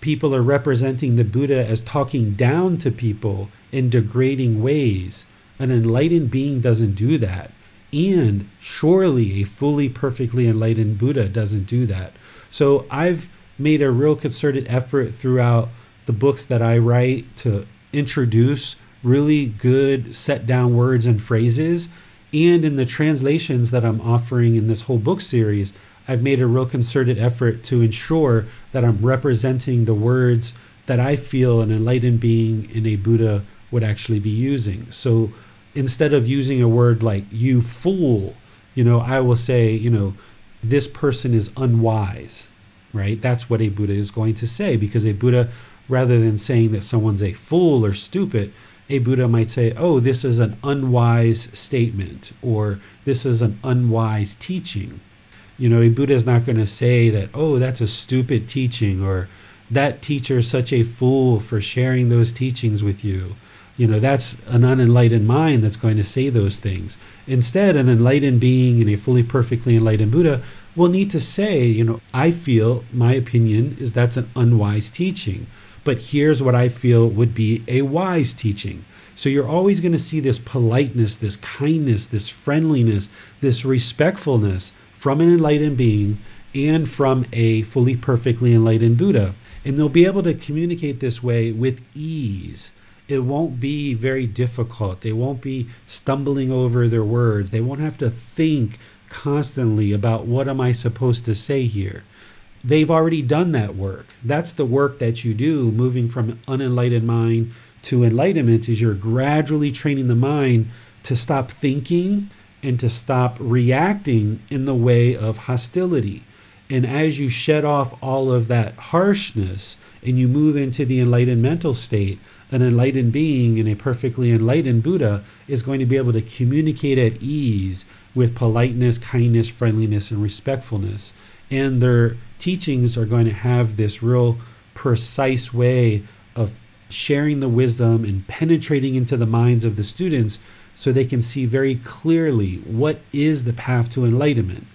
people are representing the Buddha as talking down to people in degrading ways. An enlightened being doesn't do that. And surely a fully perfectly enlightened Buddha doesn't do that. So I've made a real concerted effort throughout the books that I write to introduce really good set down words and phrases. And in the translations that I'm offering in this whole book series, I've made a real concerted effort to ensure that I'm representing the words that I feel an enlightened being in a Buddha would actually be using. So instead of using a word like you fool, you know, I will say, you know, this person is unwise, right? That's what a Buddha is going to say because a Buddha, rather than saying that someone's a fool or stupid, a Buddha might say, oh, this is an unwise statement or this is an unwise teaching. You know, a Buddha is not going to say that, oh, that's a stupid teaching or that teacher is such a fool for sharing those teachings with you. You know, that's an unenlightened mind that's going to say those things. Instead, an enlightened being and a fully perfectly enlightened Buddha will need to say, you know, I feel, my opinion is that's an unwise teaching. But here's what I feel would be a wise teaching. So you're always going to see this politeness, this kindness, this friendliness, this respectfulness from an enlightened being and from a fully perfectly enlightened Buddha. And they'll be able to communicate this way with ease. It won't be very difficult. They won't be stumbling over their words. They won't have to think constantly about what am I supposed to say here. They've already done that work. That's the work that you do moving from unenlightened mind to enlightenment is you're gradually training the mind to stop thinking and to stop reacting in the way of hostility. And as you shed off all of that harshness and you move into the enlightened mental state, an enlightened being and a perfectly enlightened Buddha is going to be able to communicate at ease with politeness, kindness, friendliness, and respectfulness. And their teachings are going to have this real precise way of sharing the wisdom and penetrating into the minds of the students so they can see very clearly what is the path to enlightenment.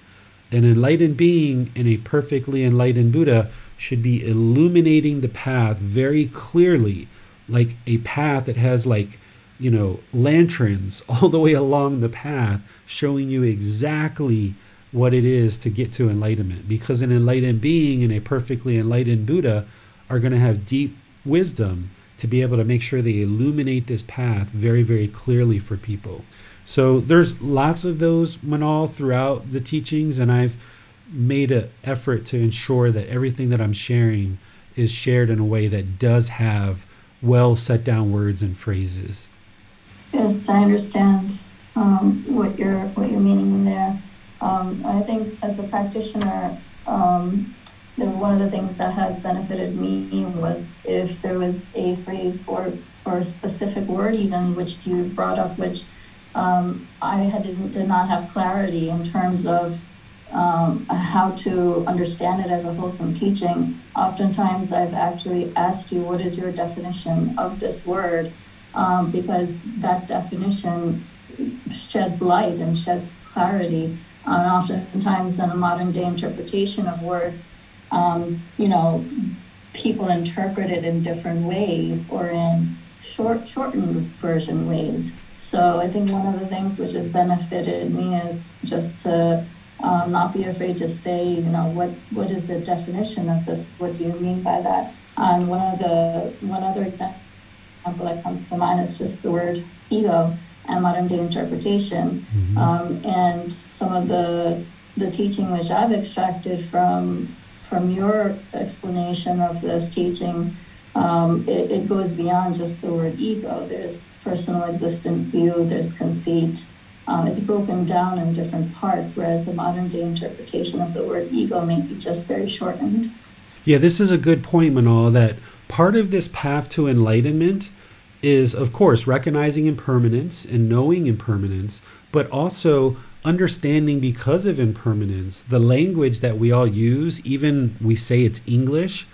An enlightened being and a perfectly enlightened Buddha should be illuminating the path very clearly, like a path that has, like, you know, lanterns all the way along the path, showing you exactly what it is to get to enlightenment. Because an enlightened being and a perfectly enlightened Buddha are going to have deep wisdom to be able to make sure they illuminate this path very, very clearly for people. So there's lots of those manal throughout the teachings, and I've made an effort to ensure that everything that I'm sharing is shared in a way that does have well set down words and phrases. Yes, I understand um, what you're what you're meaning there. Um, I think as a practitioner, um, one of the things that has benefited me was if there was a phrase or or a specific word even which you brought up which um, I had did not have clarity in terms of um, how to understand it as a wholesome teaching. Oftentimes, I've actually asked you, "What is your definition of this word?" Um, because that definition sheds light and sheds clarity. And oftentimes, in a modern day interpretation of words, um, you know, people interpret it in different ways or in short shortened version ways. So I think one of the things which has benefited me is just to um, not be afraid to say, you know, what what is the definition of this? What do you mean by that? Um, one of the one other example that comes to mind is just the word ego and modern day interpretation. Mm-hmm. Um, and some of the the teaching which I've extracted from from your explanation of this teaching, um, it, it, goes beyond just the word ego. There's personal existence view, there's conceit. Um, it's broken down in different parts, whereas the modern day interpretation of the word ego may be just very shortened. Yeah, this is a good point, Manal, that part of this path to enlightenment is, of course, recognizing impermanence and knowing impermanence, but also understanding because of impermanence the language that we all use, even we say it's English,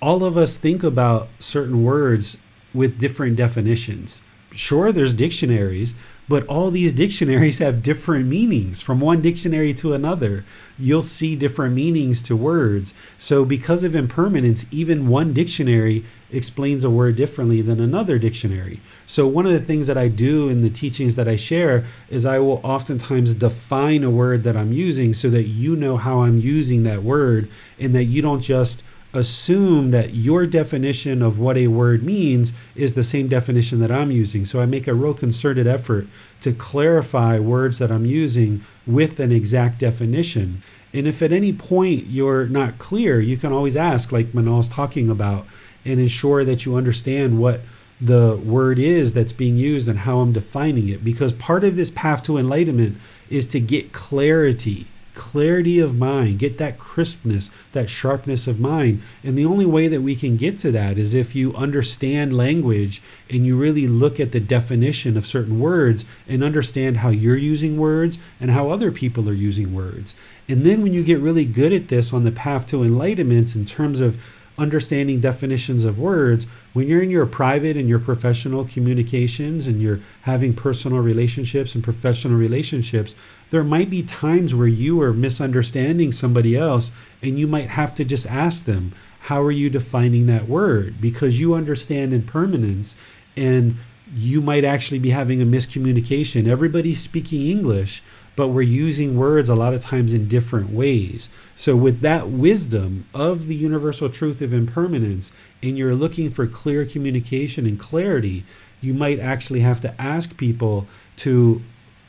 all of us think about certain words with different definitions. Sure, there's dictionaries, but all these dictionaries have different meanings from one dictionary to another. You'll see different meanings to words. So, because of impermanence, even one dictionary explains a word differently than another dictionary. So, one of the things that I do in the teachings that I share is I will oftentimes define a word that I'm using so that you know how I'm using that word and that you don't just assume that your definition of what a word means is the same definition that I'm using. So I make a real concerted effort to clarify words that I'm using with an exact definition. And if at any point you're not clear, you can always ask, like Manal's talking about, and ensure that you understand what the word is that's being used and how I'm defining it. Because part of this path to enlightenment is to get clarity clarity of mind, get that crispness, that sharpness of mind. And the only way that we can get to that is if you understand language and you really look at the definition of certain words and understand how you're using words and how other people are using words. And then when you get really good at this on the path to enlightenment in terms of understanding definitions of words, when you're in your private and your professional communications and you're having personal relationships and professional relationships, there might be times where you are misunderstanding somebody else and you might have to just ask them, How are you defining that word? Because you understand impermanence and you might actually be having a miscommunication. Everybody's speaking English, but we're using words a lot of times in different ways. So, with that wisdom of the universal truth of impermanence, and you're looking for clear communication and clarity, you might actually have to ask people to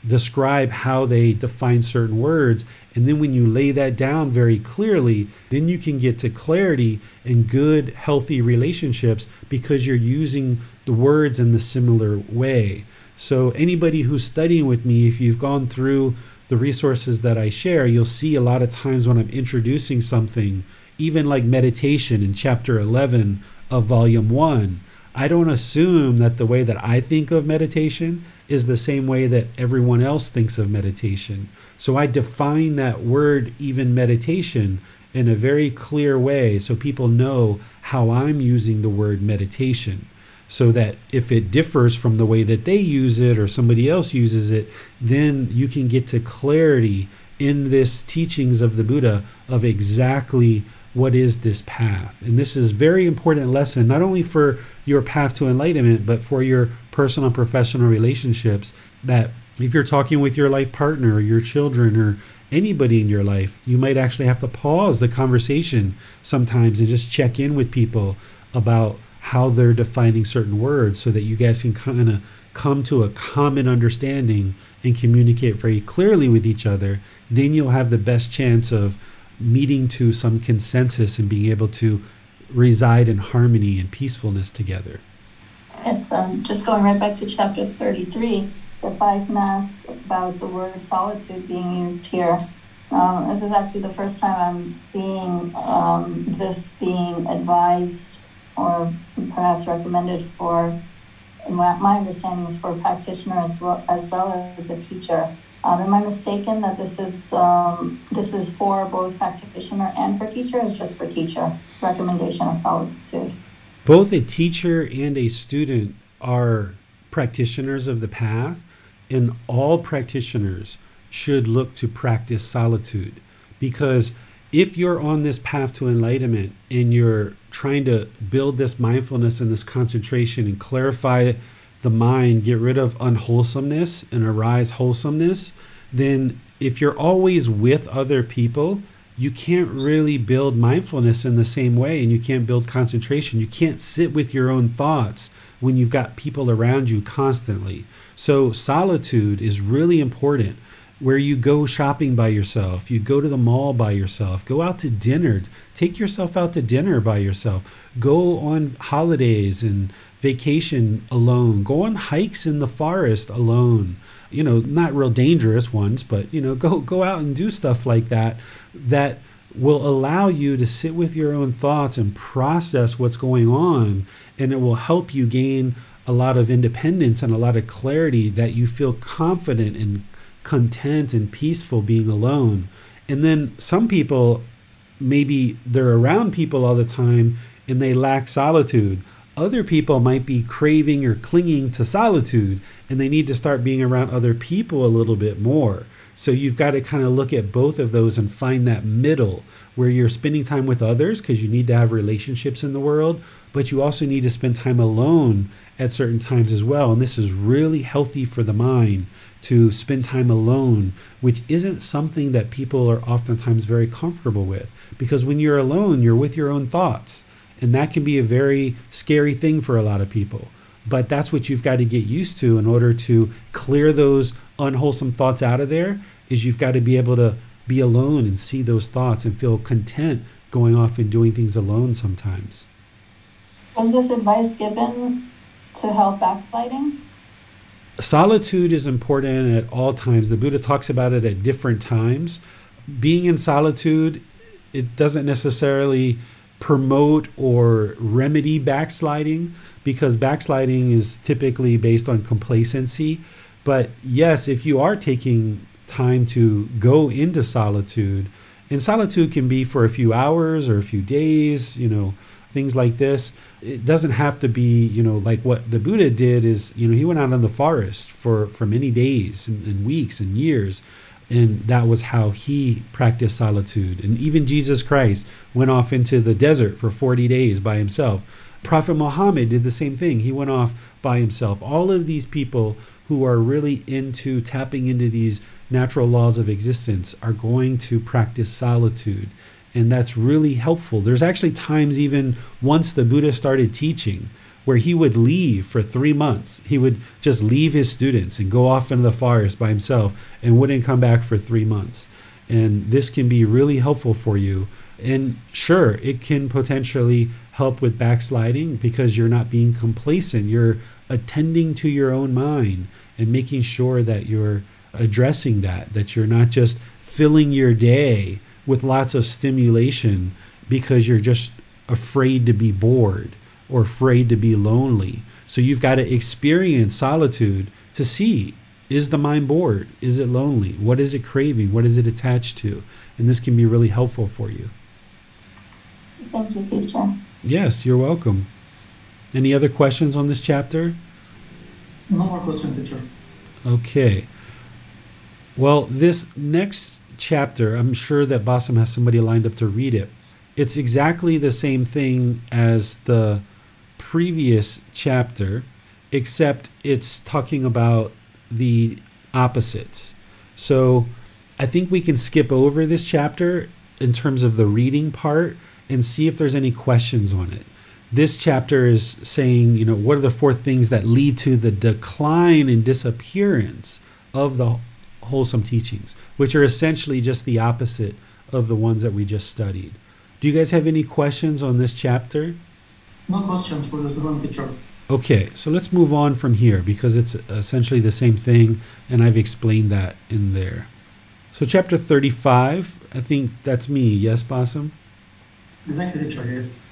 describe how they define certain words. And then when you lay that down very clearly, then you can get to clarity and good, healthy relationships because you're using the words in the similar way. So, anybody who's studying with me, if you've gone through the resources that I share, you'll see a lot of times when I'm introducing something, even like meditation in chapter 11 of volume 1, I don't assume that the way that I think of meditation is the same way that everyone else thinks of meditation. So I define that word, even meditation, in a very clear way so people know how I'm using the word meditation so that if it differs from the way that they use it or somebody else uses it, then you can get to clarity in this teachings of the Buddha of exactly what is this path. And this is very important lesson not only for your path to enlightenment but for your personal and professional relationships that if you're talking with your life partner or your children or anybody in your life, you might actually have to pause the conversation sometimes and just check in with people about how they're defining certain words so that you guys can kind of come to a common understanding and communicate very clearly with each other, then you'll have the best chance of meeting to some consensus and being able to reside in harmony and peacefulness together. Yes, um, just going right back to chapter 33, the five masks about the word solitude being used here. Um, this is actually the first time I'm seeing um, this being advised or perhaps recommended for, my understanding is for practitioners as well as, well as a teacher. Um, am I mistaken that this is um, this is for both practitioner and for teacher? Is just for teacher recommendation of solitude? Both a teacher and a student are practitioners of the path, and all practitioners should look to practice solitude because if you're on this path to enlightenment and you're trying to build this mindfulness and this concentration and clarify the mind, get rid of unwholesomeness and arise wholesomeness, then if you're always with other people, you can't really build mindfulness in the same way and you can't build concentration. You can't sit with your own thoughts when you've got people around you constantly. So, solitude is really important where you go shopping by yourself, you go to the mall by yourself, go out to dinner, take yourself out to dinner by yourself, go on holidays and vacation alone, go on hikes in the forest alone. You know, not real dangerous ones, but you know, go go out and do stuff like that that will allow you to sit with your own thoughts and process what's going on and it will help you gain a lot of independence and a lot of clarity that you feel confident and content and peaceful being alone. And then some people, maybe they're around people all the time and they lack solitude. Other people might be craving or clinging to solitude and they need to start being around other people a little bit more. So you've got to kind of look at both of those and find that middle where you're spending time with others because you need to have relationships in the world, but you also need to spend time alone at certain times as well. And this is really healthy for the mind to spend time alone, which isn't something that people are oftentimes very comfortable with. Because when you're alone, you're with your own thoughts. And that can be a very scary thing for a lot of people. But that's what you've got to get used to in order to clear those unwholesome thoughts out of there is you've got to be able to be alone and see those thoughts and feel content going off and doing things alone sometimes. Was this advice given to help backsliding? Solitude is important at all times. The Buddha talks about it at different times. Being in solitude, it doesn't necessarily promote or remedy backsliding because backsliding is typically based on complacency. But yes, if you are taking time to go into solitude, and solitude can be for a few hours or a few days, you know, things like this. It doesn't have to be, you know, like what the Buddha did is, you know, he went out in the forest for, for many days and, and weeks and years. And that was how he practiced solitude. And even Jesus Christ went off into the desert for 40 days by himself. Prophet Muhammad did the same thing. He went off by himself. All of these people who are really into tapping into these natural laws of existence are going to practice solitude. And that's really helpful. There's actually times, even once the Buddha started teaching, where he would leave for three months. He would just leave his students and go off into the forest by himself and wouldn't come back for three months. And this can be really helpful for you. And sure, it can potentially help with backsliding because you're not being complacent. You're attending to your own mind and making sure that you're addressing that, that you're not just filling your day with lots of stimulation because you're just afraid to be bored or afraid to be lonely. So you've got to experience solitude to see is the mind bored? Is it lonely? What is it craving? What is it attached to? And this can be really helpful for you. Thank you, teacher. Yes, you're welcome. Any other questions on this chapter? No more question, teacher. Okay. Well, this next chapter, I'm sure that Bassam has somebody lined up to read it. It's exactly the same thing as the previous chapter, except it's talking about the opposites. So I think we can skip over this chapter in terms of the reading part and see if there's any questions on it. This chapter is saying, you know, what are the four things that lead to the decline and disappearance of the wholesome teachings, which are essentially just the opposite of the ones that we just studied. Do you guys have any questions on this chapter? No questions for the second teacher. Okay, so let's move on from here because it's essentially the same thing, and I've explained that in there. So, chapter 35, I think that's me. Yes, Bassam?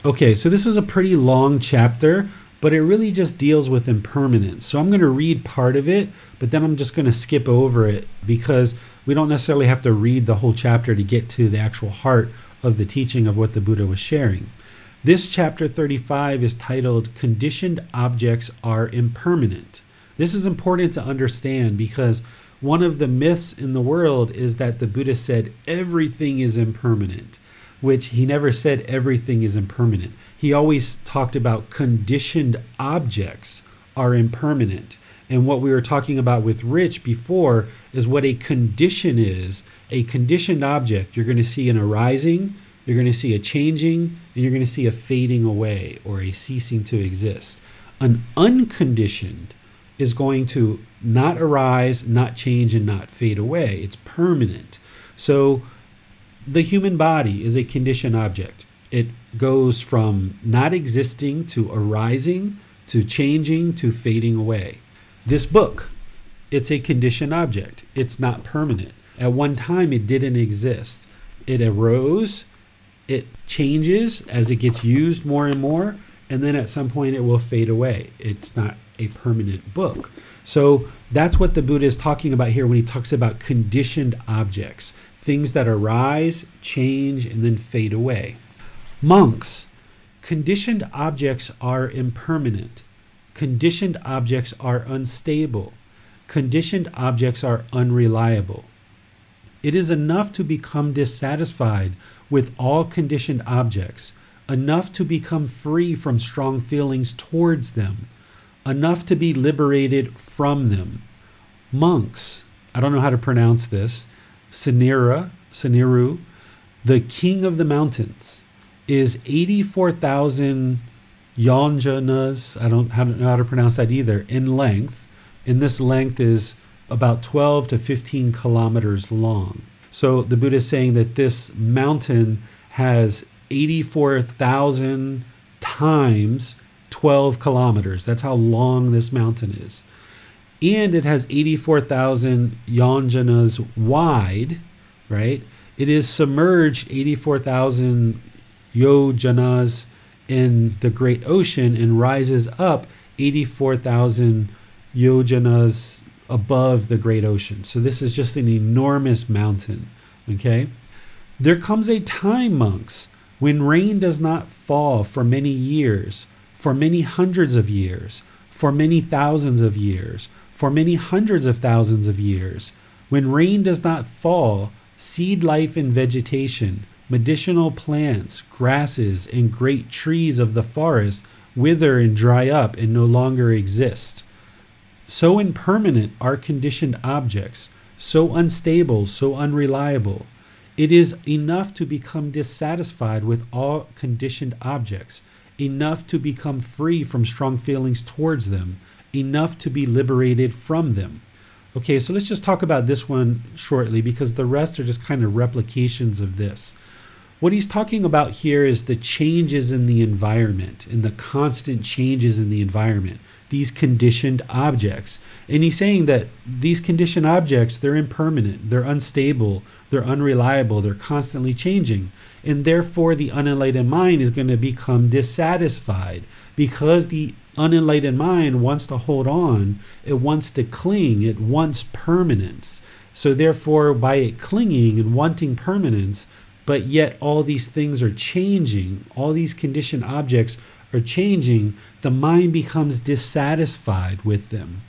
Okay, so this is a pretty long chapter, but it really just deals with impermanence. So I'm going to read part of it, but then I'm just going to skip over it because we don't necessarily have to read the whole chapter to get to the actual heart of the teaching of what the Buddha was sharing. This chapter 35 is titled Conditioned Objects Are Impermanent. This is important to understand because one of the myths in the world is that the Buddha said everything is impermanent which he never said everything is impermanent. He always talked about conditioned objects are impermanent. And what we were talking about with Rich before is what a condition is, a conditioned object, you're going to see an arising, you're going to see a changing, and you're going to see a fading away or a ceasing to exist. An unconditioned is going to not arise, not change, and not fade away. It's permanent. So the human body is a conditioned object. It goes from not existing to arising to changing to fading away. This book, it's a conditioned object. It's not permanent. At one time, it didn't exist. It arose, it changes as it gets used more and more, and then at some point it will fade away. It's not a permanent book. So that's what the Buddha is talking about here when he talks about conditioned objects, things that arise, change, and then fade away. Monks, conditioned objects are impermanent. Conditioned objects are unstable. Conditioned objects are unreliable. It is enough to become dissatisfied with all conditioned objects, enough to become free from strong feelings towards them, enough to be liberated from them. Monks, I don't know how to pronounce this, Sinira, Siniru, the king of the mountains, is 84,000 yonjanas, I don't, I don't know how to pronounce that either, in length. And this length is about 12 to 15 kilometers long. So the Buddha is saying that this mountain has 84,000 times 12 kilometers. That's how long this mountain is. And it has 84,000 yonjanas wide, right? It is submerged 84,000 yojanas in the great ocean and rises up 84,000 yojanas above the great ocean. So this is just an enormous mountain, okay? There comes a time, monks, when rain does not fall for many years, for many hundreds of years, for many thousands of years, for many hundreds of thousands of years. When rain does not fall, seed life and vegetation, medicinal plants, grasses, and great trees of the forest wither and dry up and no longer exist. So impermanent are conditioned objects, so unstable, so unreliable. It is enough to become dissatisfied with all conditioned objects, enough to become free from strong feelings towards them, enough to be liberated from them. Okay, so let's just talk about this one shortly because the rest are just kind of replications of this. What he's talking about here is the changes in the environment and the constant changes in the environment these conditioned objects. And he's saying that these conditioned objects, they're impermanent, they're unstable, they're unreliable, they're constantly changing. And therefore, the unenlightened mind is going to become dissatisfied because the unenlightened mind wants to hold on, it wants to cling, it wants permanence. So, therefore, by it clinging and wanting permanence, but yet all these things are changing, all these conditioned objects are changing, the mind becomes dissatisfied with them.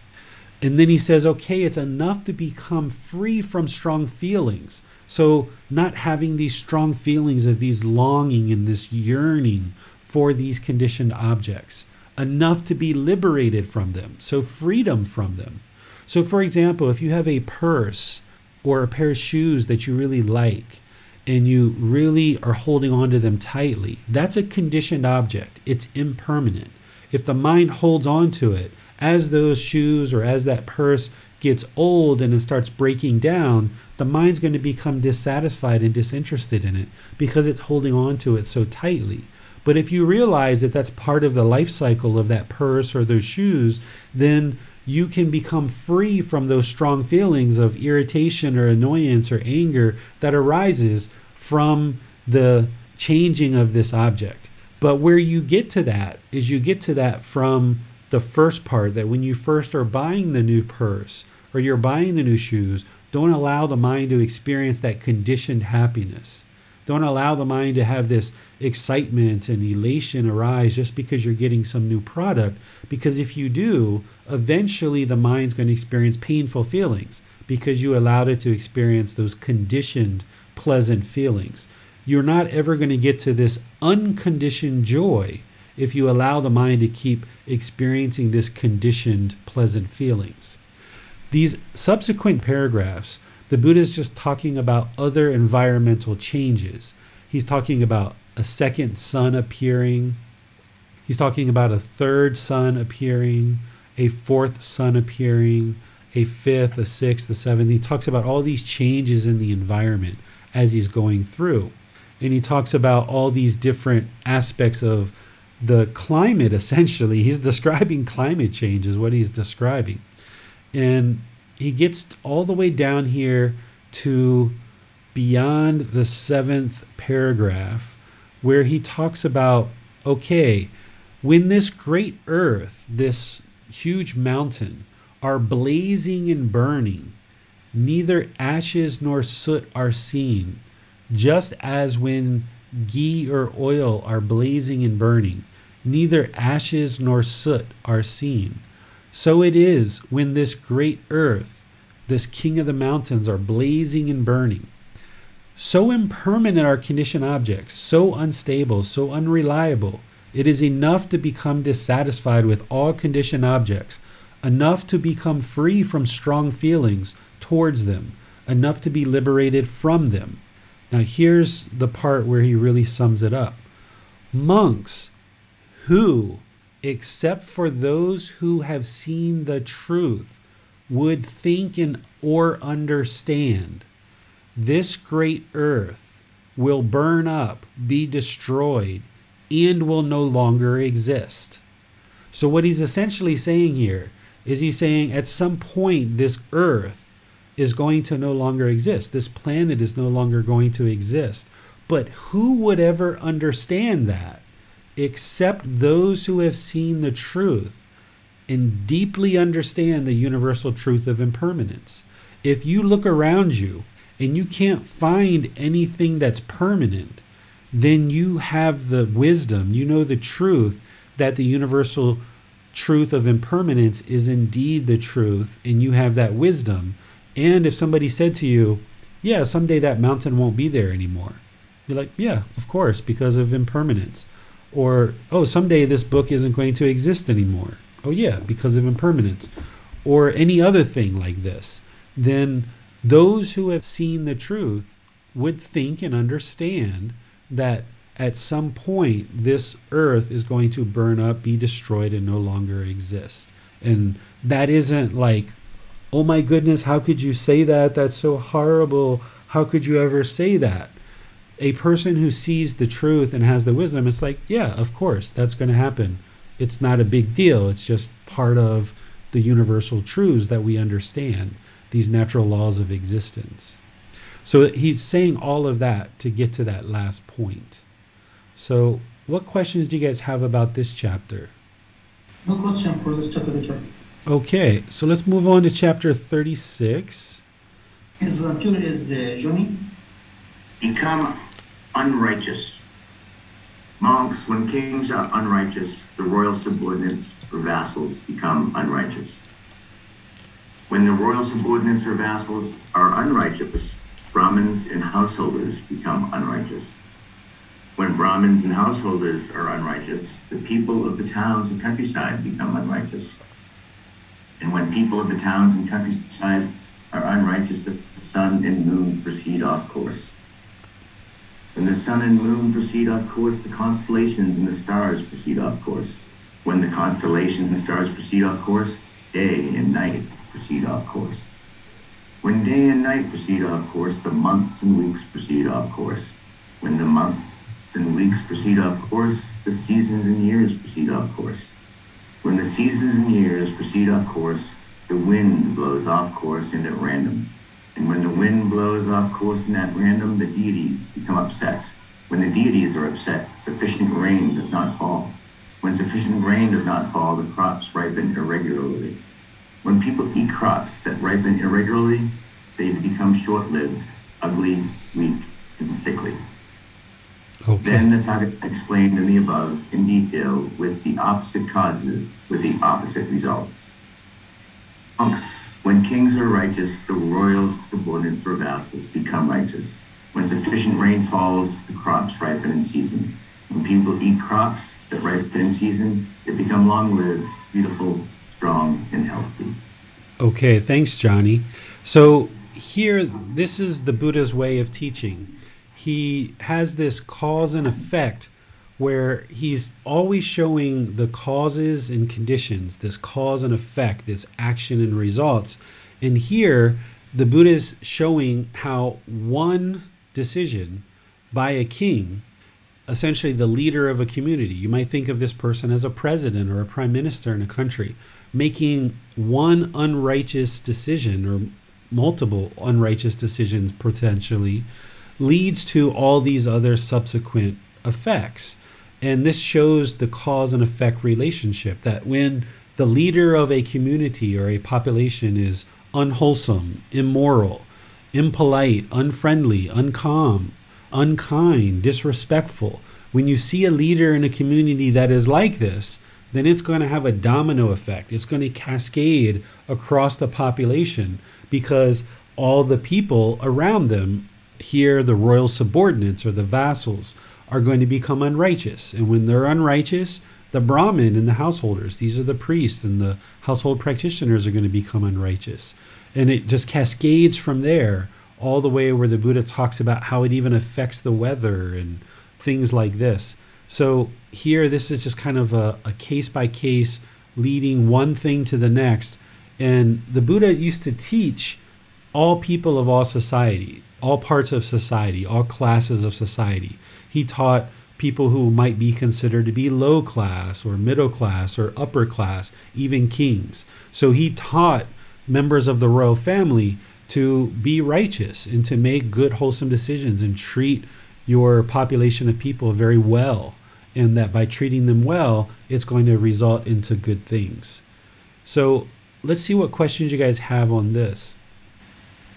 And then he says, okay, it's enough to become free from strong feelings. So, not having these strong feelings of these longing and this yearning for these conditioned objects, enough to be liberated from them. So, freedom from them. So, for example, if you have a purse or a pair of shoes that you really like, and you really are holding on to them tightly, that's a conditioned object. It's impermanent. If the mind holds on to it, as those shoes or as that purse gets old and it starts breaking down, the mind's going to become dissatisfied and disinterested in it because it's holding on to it so tightly. But if you realize that that's part of the life cycle of that purse or those shoes, then you can become free from those strong feelings of irritation or annoyance or anger that arises from the changing of this object. But where you get to that is you get to that from the first part that when you first are buying the new purse or you're buying the new shoes, don't allow the mind to experience that conditioned happiness. Don't allow the mind to have this excitement and elation arise just because you're getting some new product. Because if you do, eventually the mind's going to experience painful feelings because you allowed it to experience those conditioned pleasant feelings. You're not ever going to get to this unconditioned joy if you allow the mind to keep experiencing this conditioned pleasant feelings. These subsequent paragraphs the Buddha is just talking about other environmental changes. He's talking about a second sun appearing. He's talking about a third sun appearing, a fourth sun appearing, a fifth, a sixth, a seventh. He talks about all these changes in the environment as he's going through. And he talks about all these different aspects of the climate, essentially. He's describing climate change, is what he's describing. And he gets all the way down here to beyond the seventh paragraph, where he talks about okay, when this great earth, this huge mountain, are blazing and burning, neither ashes nor soot are seen, just as when ghee or oil are blazing and burning, neither ashes nor soot are seen. So it is when this great earth, this king of the mountains, are blazing and burning. So impermanent are conditioned objects, so unstable, so unreliable. It is enough to become dissatisfied with all conditioned objects, enough to become free from strong feelings towards them, enough to be liberated from them. Now, here's the part where he really sums it up. Monks who, except for those who have seen the truth, would think and or understand, this great earth will burn up, be destroyed, and will no longer exist. So, what he's essentially saying here is he's saying at some point, this earth is going to no longer exist. This planet is no longer going to exist. But who would ever understand that except those who have seen the truth and deeply understand the universal truth of impermanence? If you look around you and you can't find anything that's permanent, then you have the wisdom, you know the truth that the universal truth of impermanence is indeed the truth, and you have that wisdom and if somebody said to you, yeah, someday that mountain won't be there anymore, you're like, yeah, of course, because of impermanence. Or, oh, someday this book isn't going to exist anymore. Oh, yeah, because of impermanence. Or any other thing like this. Then those who have seen the truth would think and understand that at some point this earth is going to burn up, be destroyed, and no longer exist. And that isn't like oh my goodness, how could you say that? That's so horrible. How could you ever say that? A person who sees the truth and has the wisdom, it's like, yeah, of course, that's going to happen. It's not a big deal. It's just part of the universal truths that we understand, these natural laws of existence. So he's saying all of that to get to that last point. So, what questions do you guys have about this chapter? No question for this chapter, Richard. Okay, so let's move on to chapter 36. His vampire is uh, Johnny. Become unrighteous. Monks, when kings are unrighteous, the royal subordinates or vassals become unrighteous. When the royal subordinates or vassals are unrighteous, Brahmins and householders become unrighteous. When Brahmins and householders are unrighteous, the people of the towns and countryside become unrighteous. And when people of the towns and countryside are unrighteous, the sun and moon proceed off course. When the sun and moon proceed off course, the constellations and the stars proceed off course. When the constellations and stars proceed off course, day and night proceed off course. When day and night proceed off course, the months and weeks proceed off course. When the months and weeks proceed off course, the seasons and years proceed off course. When the seasons and years proceed off course, the wind blows off course and at random. And when the wind blows off course and at random, the deities become upset. When the deities are upset, sufficient rain does not fall. When sufficient rain does not fall, the crops ripen irregularly. When people eat crops that ripen irregularly, they become short-lived, ugly, weak, and sickly. Okay. Then the Tathagata explained in the above in detail with the opposite causes, with the opposite results. Monks, when kings are righteous, the royal subordinates or vassals become righteous. When sufficient rain falls, the crops ripen in season. When people eat crops that ripen in season, they become long-lived, beautiful, strong, and healthy. Okay, thanks, Johnny. So here, this is the Buddha's way of teaching. He has this cause and effect where he's always showing the causes and conditions, this cause and effect, this action and results. And here, the Buddha is showing how one decision by a king, essentially the leader of a community, you might think of this person as a president or a prime minister in a country, making one unrighteous decision or multiple unrighteous decisions potentially leads to all these other subsequent effects. And this shows the cause and effect relationship that when the leader of a community or a population is unwholesome, immoral, impolite, unfriendly, uncalm, unkind, disrespectful, when you see a leader in a community that is like this, then it's going to have a domino effect. It's going to cascade across the population because all the people around them, here, the royal subordinates or the vassals, are going to become unrighteous. And when they're unrighteous, the Brahmin and the householders, these are the priests and the household practitioners, are going to become unrighteous. And it just cascades from there all the way where the Buddha talks about how it even affects the weather and things like this. So here, this is just kind of a, a case by case, leading one thing to the next. And the Buddha used to teach all people of all society, all parts of society, all classes of society. He taught people who might be considered to be low class or middle class or upper class, even kings. So he taught members of the royal family to be righteous and to make good, wholesome decisions and treat your population of people very well. And that by treating them well, it's going to result into good things. So let's see what questions you guys have on this.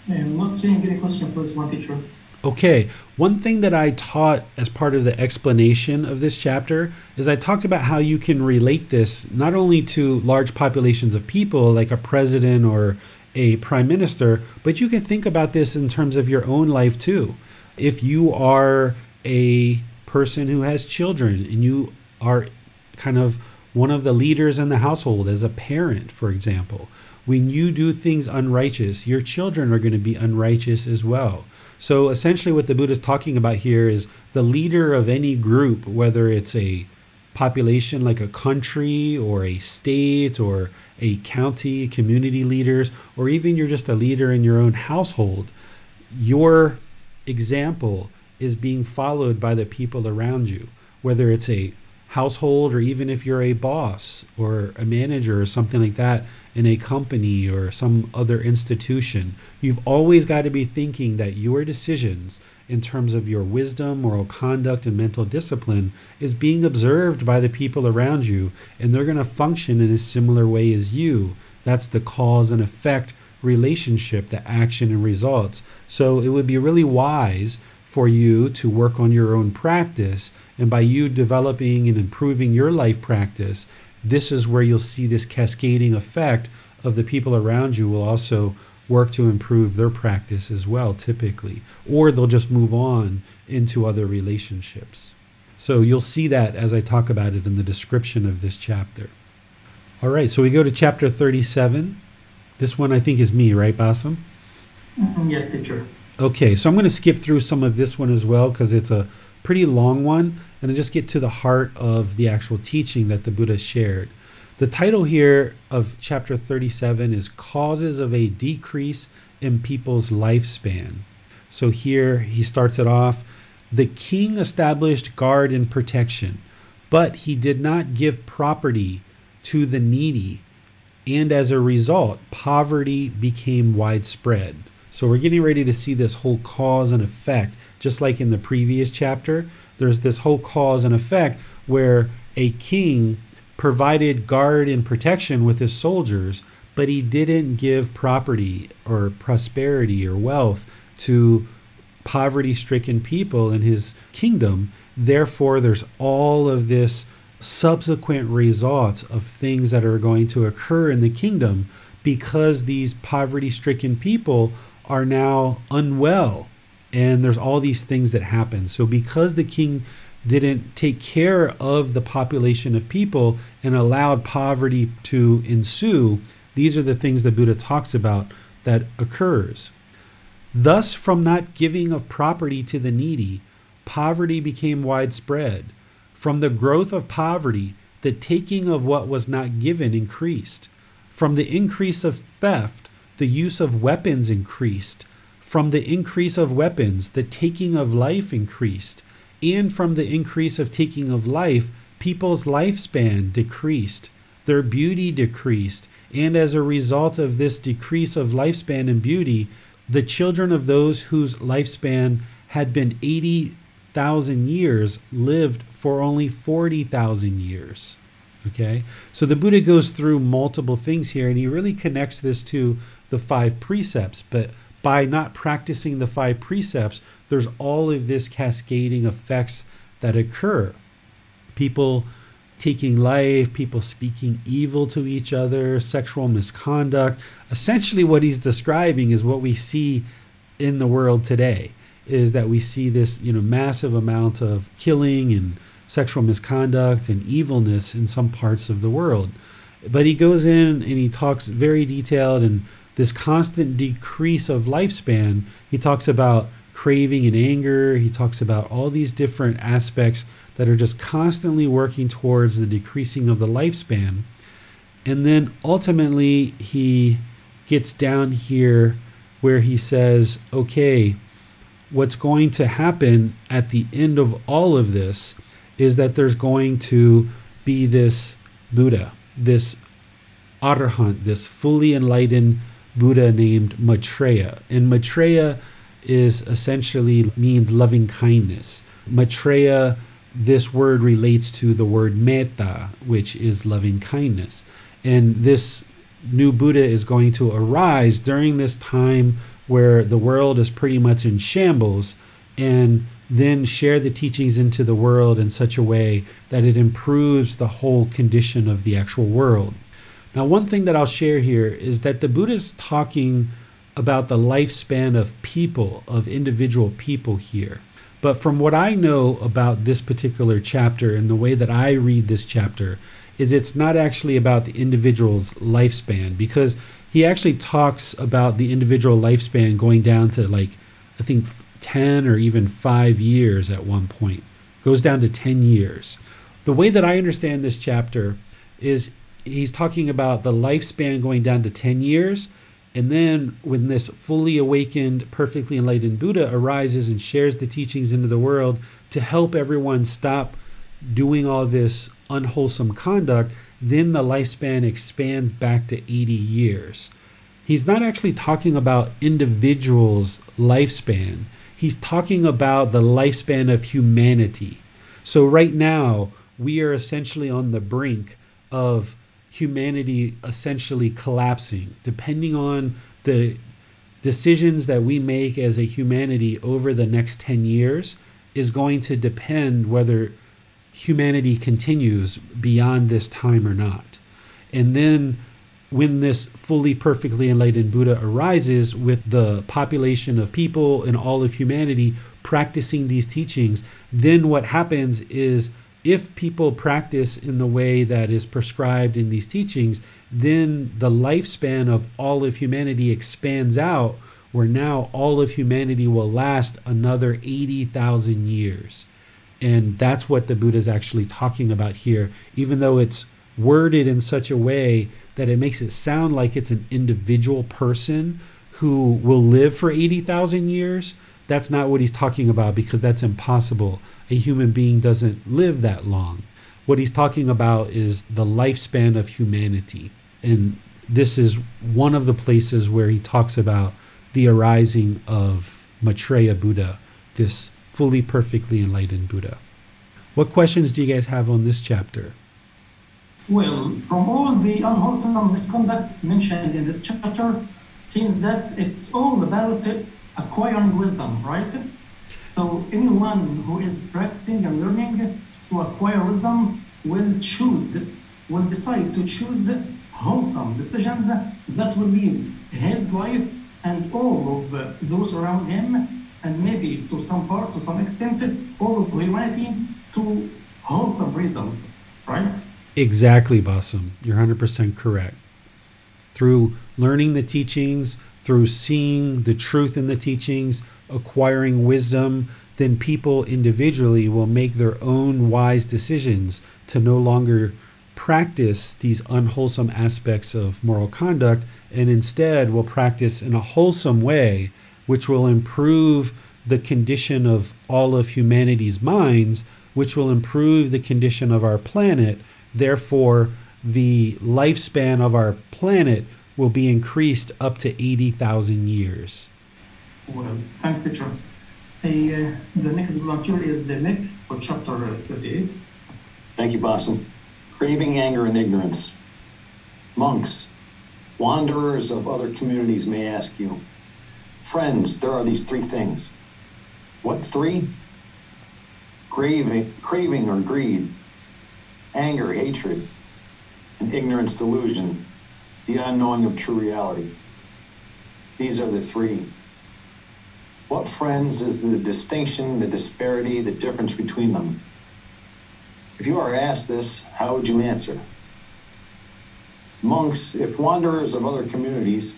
I'm not seeing any question, this one teacher. Okay, one thing that I taught as part of the explanation of this chapter is I talked about how you can relate this not only to large populations of people, like a president or a prime minister, but you can think about this in terms of your own life too. If you are a person who has children and you are kind of one of the leaders in the household as a parent, for example, when you do things unrighteous, your children are going to be unrighteous as well. So essentially, what the Buddha is talking about here is the leader of any group, whether it's a population like a country or a state or a county, community leaders, or even you're just a leader in your own household, your example is being followed by the people around you, whether it's a household or even if you're a boss or a manager or something like that in a company or some other institution, you've always got to be thinking that your decisions in terms of your wisdom, moral conduct, and mental discipline is being observed by the people around you, and they're going to function in a similar way as you. That's the cause and effect relationship, the action and results. So it would be really wise for you to work on your own practice. And by you developing and improving your life practice, this is where you'll see this cascading effect of the people around you will also work to improve their practice as well, typically. Or they'll just move on into other relationships. So you'll see that as I talk about it in the description of this chapter. All right, so we go to chapter 37. This one I think is me, right, Bassam? Mm, Yes, teacher. Okay, so I'm going to skip through some of this one as well because it's a pretty long one and I just get to the heart of the actual teaching that the Buddha shared. The title here of chapter 37 is Causes of a Decrease in People's Lifespan. So here he starts it off The king established guard and protection, but he did not give property to the needy, and as a result, poverty became widespread. So we're getting ready to see this whole cause and effect, just like in the previous chapter. There's this whole cause and effect where a king provided guard and protection with his soldiers, but he didn't give property or prosperity or wealth to poverty stricken people in his kingdom. Therefore, there's all of this subsequent results of things that are going to occur in the kingdom because these poverty stricken people are now unwell and there's all these things that happen so because the king didn't take care of the population of people and allowed poverty to ensue these are the things that buddha talks about that occurs Thus, from not giving of property to the needy, poverty became widespread. From the growth of poverty, the taking of what was not given increased. From the increase of theft, the use of weapons increased. From the increase of weapons, the taking of life increased. And from the increase of taking of life, people's lifespan decreased. Their beauty decreased. And as a result of this decrease of lifespan and beauty, the children of those whose lifespan had been 80,000 years lived for only 40,000 years. Okay, so the Buddha goes through multiple things here and he really connects this to the five precepts. But by not practicing the five precepts, there's all of this cascading effects that occur. People taking life, people speaking evil to each other, sexual misconduct. Essentially, what he's describing is what we see in the world today is that we see this, you know, massive amount of killing and sexual misconduct and evilness in some parts of the world. But he goes in and he talks very detailed and this constant decrease of lifespan. He talks about craving and anger. He talks about all these different aspects that are just constantly working towards the decreasing of the lifespan. And then ultimately, he gets down here where he says, okay, what's going to happen at the end of all of this is that there's going to be this Buddha, this Arahant, this fully enlightened Buddha named Maitreya. And Maitreya is essentially means loving kindness. Maitreya this word relates to the word metta, which is loving kindness. And this new Buddha is going to arise during this time where the world is pretty much in shambles and then share the teachings into the world in such a way that it improves the whole condition of the actual world. Now, one thing that I'll share here is that the Buddha is talking about the lifespan of people, of individual people here. But from what I know about this particular chapter and the way that I read this chapter, is it's not actually about the individual's lifespan because he actually talks about the individual lifespan going down to like, I think 10 or even five years at one point, goes down to 10 years. The way that I understand this chapter is he's talking about the lifespan going down to 10 years and then, when this fully awakened, perfectly enlightened Buddha arises and shares the teachings into the world to help everyone stop doing all this unwholesome conduct, then the lifespan expands back to 80 years. He's not actually talking about individuals' lifespan, he's talking about the lifespan of humanity. So, right now, we are essentially on the brink of humanity essentially collapsing, depending on the decisions that we make as a humanity over the next 10 years, is going to depend whether humanity continues beyond this time or not. And then when this fully perfectly enlightened Buddha arises with the population of people and all of humanity practicing these teachings, then what happens is if people practice in the way that is prescribed in these teachings, then the lifespan of all of humanity expands out, where now all of humanity will last another 80,000 years. And that's what the Buddha is actually talking about here, even though it's worded in such a way that it makes it sound like it's an individual person who will live for 80,000 years. That's not what he's talking about because that's impossible. A human being doesn't live that long. What he's talking about is the lifespan of humanity. And this is one of the places where he talks about the arising of Maitreya Buddha, this fully perfectly enlightened Buddha. What questions do you guys have on this chapter? Well, from all the unwholesome misconduct mentioned in this chapter, seems that it's all about acquiring wisdom, right? So anyone who is practicing and learning to acquire wisdom will choose, will decide to choose wholesome decisions that will lead his life and all of those around him, and maybe to some part, to some extent, all of humanity to wholesome results, right? Exactly, Bassam. You're 100% correct. Through learning the teachings, through seeing the truth in the teachings, acquiring wisdom, then people individually will make their own wise decisions to no longer practice these unwholesome aspects of moral conduct and instead will practice in a wholesome way, which will improve the condition of all of humanity's minds, which will improve the condition of our planet. Therefore, the lifespan of our planet will be increased up to 80,000 years. Well, thanks, teacher. Uh, the next volunteer is Nick for chapter 38. Thank you, Bassam. Craving anger and ignorance. Monks, wanderers of other communities may ask you, friends, there are these three things. What three? Craving, craving or greed, anger, hatred, and ignorance, delusion, the unknowing of true reality. These are the three. What, friends, is the distinction, the disparity, the difference between them? If you are asked this, how would you answer? Monks, if wanderers of other communities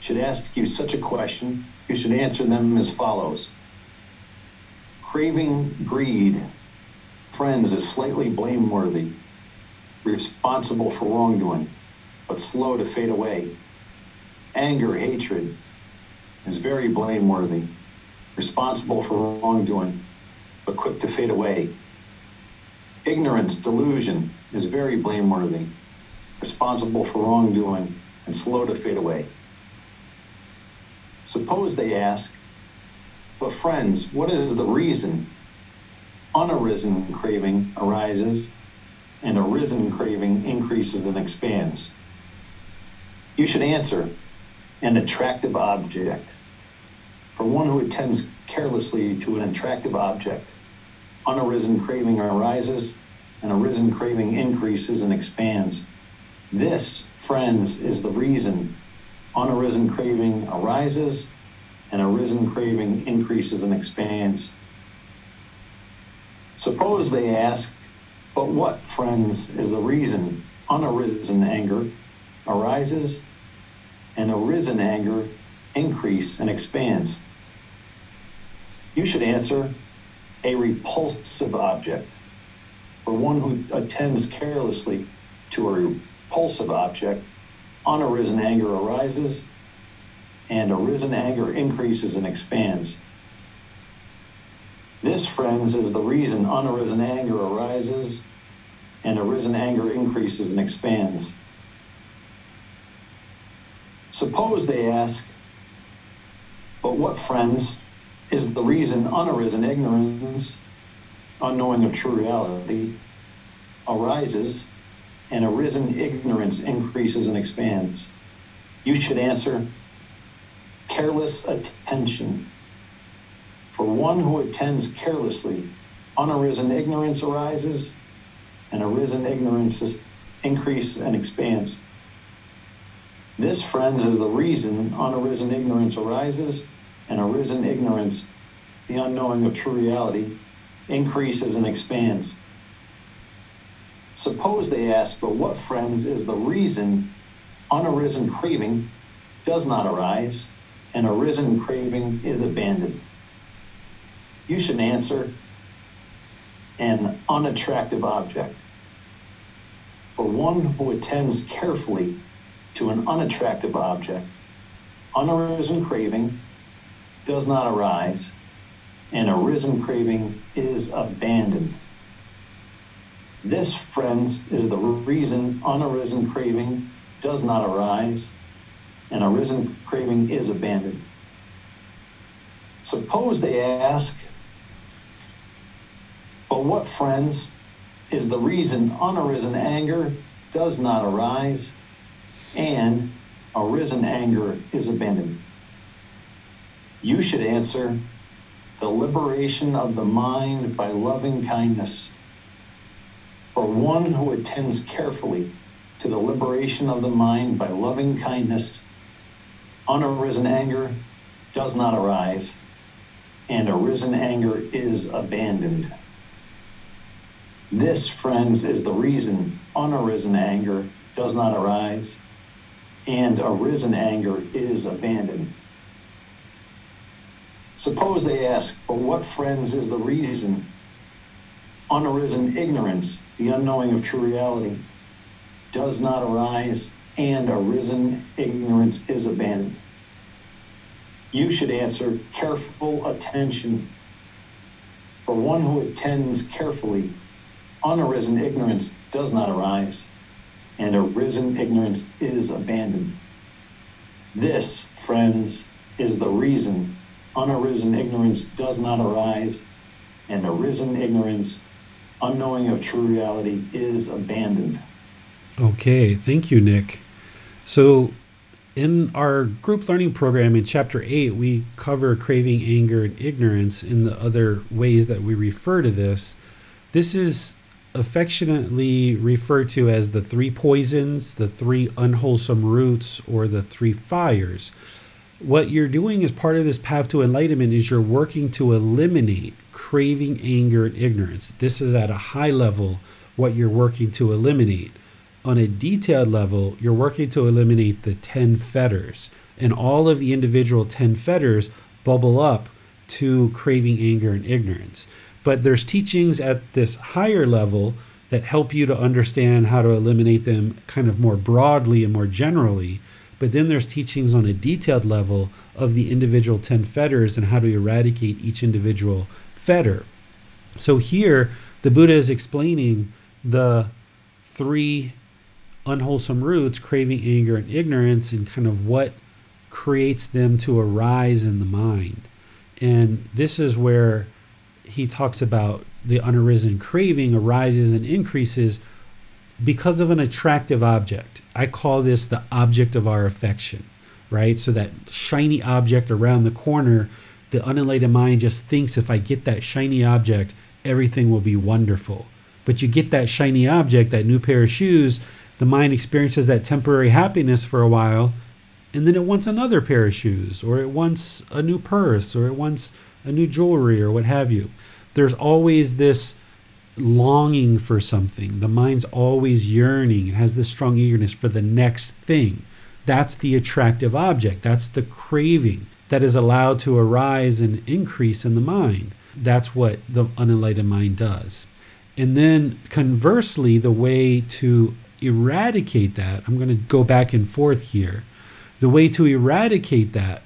should ask you such a question, you should answer them as follows Craving greed, friends, is slightly blameworthy, responsible for wrongdoing, but slow to fade away. Anger, hatred is very blameworthy, responsible for wrongdoing, but quick to fade away. Ignorance, delusion is very blameworthy, responsible for wrongdoing, and slow to fade away. Suppose they ask, but friends, what is the reason unarisen craving arises and arisen craving increases and expands? You should answer an attractive object. For one who attends carelessly to an attractive object, unarisen craving arises and arisen craving increases and expands. This, friends, is the reason unarisen craving arises and arisen craving increases and expands. Suppose they ask, but what, friends, is the reason unarisen anger arises and arisen anger increase and expands? You should answer a repulsive object. For one who attends carelessly to a repulsive object, unarisen anger arises and arisen anger increases and expands. This, friends, is the reason unarisen anger arises and arisen anger increases and expands. Suppose they ask, but what, friends, is the reason unarisen ignorance, unknowing of true reality, arises and arisen ignorance increases and expands? You should answer, careless attention. For one who attends carelessly, unarisen ignorance arises, and arisen ignorance increase and expands. This, friends, is the reason unarisen ignorance arises, and arisen ignorance, the unknowing of true reality, increases and expands. Suppose they ask, but what, friends, is the reason unarisen craving does not arise and arisen craving is abandoned? You should answer an unattractive object. For one who attends carefully to an unattractive object, unarisen craving does not arise, and arisen craving is abandoned. This, friends, is the reason unarisen craving does not arise, and arisen craving is abandoned. Suppose they ask, but what, friends, is the reason unarisen anger does not arise and arisen anger is abandoned? You should answer, the liberation of the mind by loving kindness. For one who attends carefully to the liberation of the mind by loving kindness unarisen anger does not arise, and arisen anger is abandoned. This, friends, is the reason unarisen anger does not arise, and arisen anger is abandoned. Suppose they ask, but what, friends, is the reason? Unarisen ignorance, the unknowing of true reality, does not arise, and arisen ignorance is abandoned. You should answer careful attention. For one who attends carefully, unarisen ignorance does not arise, and arisen ignorance is abandoned. This, friends, is the reason unarisen ignorance does not arise, and arisen ignorance, unknowing of true reality, is abandoned. Okay, thank you, Nick. So, in our group learning program in chapter 8, we cover craving, anger, and ignorance in the other ways that we refer to this. This is affectionately referred to as the three poisons, the three unwholesome roots, or the three fires. What you're doing as part of this path to enlightenment is you're working to eliminate craving, anger, and ignorance. This is at a high level what you're working to eliminate. On a detailed level, you're working to eliminate the 10 fetters, and all of the individual 10 fetters bubble up to craving, anger, and ignorance. But there's teachings at this higher level that help you to understand how to eliminate them kind of more broadly and more generally. But then there's teachings on a detailed level of the individual 10 fetters and how to eradicate each individual fetter. So here, the Buddha is explaining the three unwholesome roots craving, anger, and ignorance, and kind of what creates them to arise in the mind. And this is where he talks about the unarisen craving arises and increases because of an attractive object. I call this the object of our affection, right? So that shiny object around the corner, the unenlightened mind just thinks if I get that shiny object, everything will be wonderful. But you get that shiny object, that new pair of shoes, the mind experiences that temporary happiness for a while, and then it wants another pair of shoes, or it wants a new purse, or it wants a new jewelry, or what have you. There's always this longing for something. The mind's always yearning. It has this strong eagerness for the next thing. That's the attractive object. That's the craving that is allowed to arise and increase in the mind. That's what the unenlightened mind does. And then conversely, the way to eradicate that, I'm going to go back and forth here. The way to eradicate that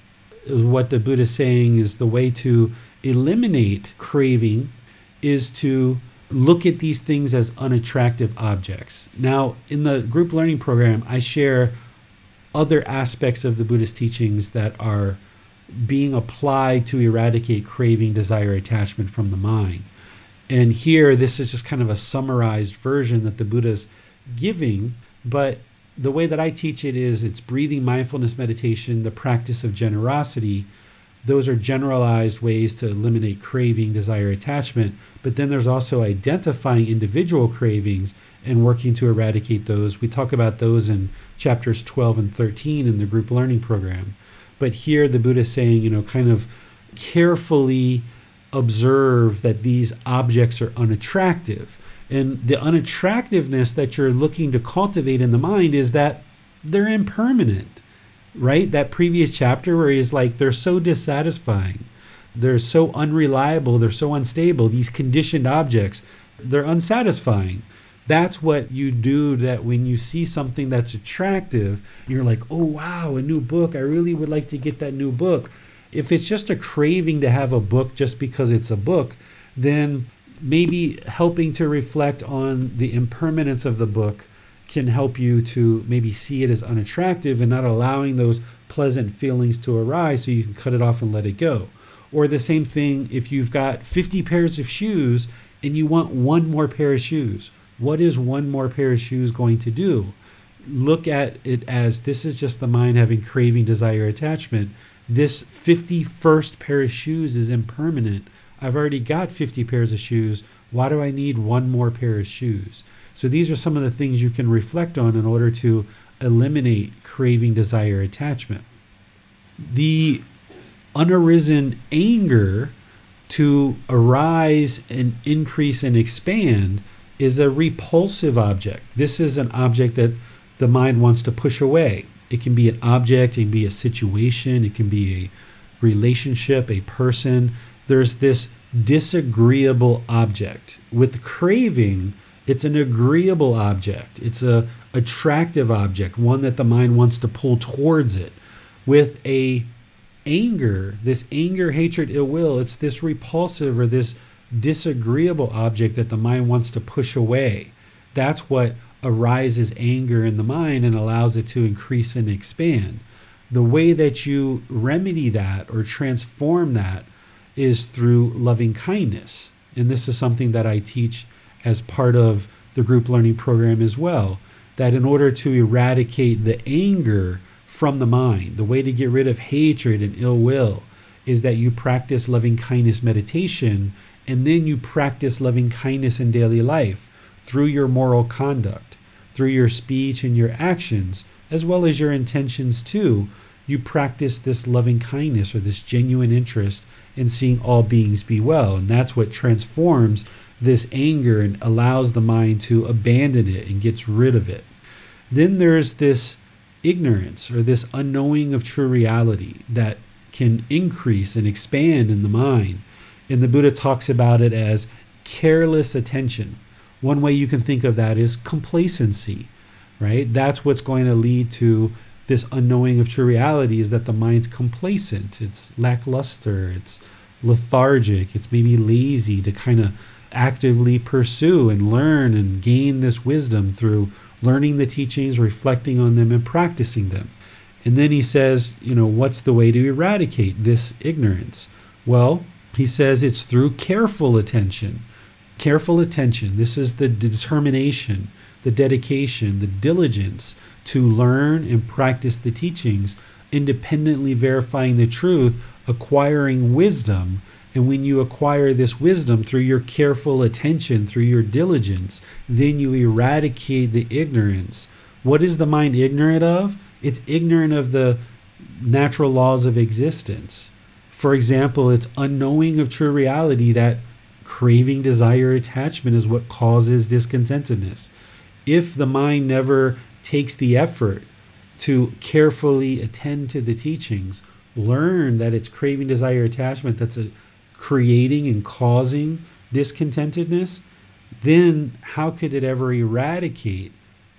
what the Buddha is saying is the way to eliminate craving is to look at these things as unattractive objects. Now, in the group learning program, I share other aspects of the Buddhist teachings that are being applied to eradicate craving, desire, attachment from the mind. And here, this is just kind of a summarized version that the Buddha's giving, but the way that I teach it is it's breathing mindfulness meditation, the practice of generosity, those are generalized ways to eliminate craving, desire, attachment. But then there's also identifying individual cravings and working to eradicate those. We talk about those in chapters 12 and 13 in the group learning program. But here the Buddha is saying, you know, kind of carefully observe that these objects are unattractive. And the unattractiveness that you're looking to cultivate in the mind is that they're impermanent right? That previous chapter where he's like, they're so dissatisfying. They're so unreliable. They're so unstable. These conditioned objects, they're unsatisfying. That's what you do that when you see something that's attractive, you're like, oh, wow, a new book. I really would like to get that new book. If it's just a craving to have a book just because it's a book, then maybe helping to reflect on the impermanence of the book can help you to maybe see it as unattractive and not allowing those pleasant feelings to arise so you can cut it off and let it go. Or the same thing if you've got 50 pairs of shoes and you want one more pair of shoes. What is one more pair of shoes going to do? Look at it as this is just the mind having craving, desire, attachment. This 51st pair of shoes is impermanent. I've already got 50 pairs of shoes. Why do I need one more pair of shoes? So these are some of the things you can reflect on in order to eliminate craving, desire, attachment. The unarisen anger to arise and increase and expand is a repulsive object. This is an object that the mind wants to push away. It can be an object, it can be a situation, it can be a relationship, a person. There's this disagreeable object. With craving, it's an agreeable object. It's a attractive object, one that the mind wants to pull towards it. With a anger, this anger, hatred, ill will, it's this repulsive or this disagreeable object that the mind wants to push away. That's what arises anger in the mind and allows it to increase and expand. The way that you remedy that or transform that is through loving kindness. And this is something that I teach as part of the group learning program as well. That in order to eradicate the anger from the mind, the way to get rid of hatred and ill will is that you practice loving kindness meditation and then you practice loving kindness in daily life through your moral conduct, through your speech and your actions, as well as your intentions too. You practice this loving kindness or this genuine interest in seeing all beings be well. And that's what transforms this anger and allows the mind to abandon it and gets rid of it. Then there's this ignorance or this unknowing of true reality that can increase and expand in the mind and the Buddha talks about it as careless attention. One way you can think of that is complacency, right? That's what's going to lead to this unknowing of true reality is that the mind's complacent, it's lackluster, it's lethargic, it's maybe lazy to kind of actively pursue and learn and gain this wisdom through learning the teachings, reflecting on them, and practicing them. And then he says, you know, what's the way to eradicate this ignorance? Well, he says it's through careful attention. Careful attention. This is the determination, the dedication, the diligence to learn and practice the teachings, independently verifying the truth, acquiring wisdom. And when you acquire this wisdom through your careful attention, through your diligence, then you eradicate the ignorance. What is the mind ignorant of? It's ignorant of the natural laws of existence. For example, it's unknowing of true reality that craving, desire, attachment is what causes discontentedness. If the mind never takes the effort to carefully attend to the teachings, learn that it's craving, desire, attachment that's a, creating and causing discontentedness, then how could it ever eradicate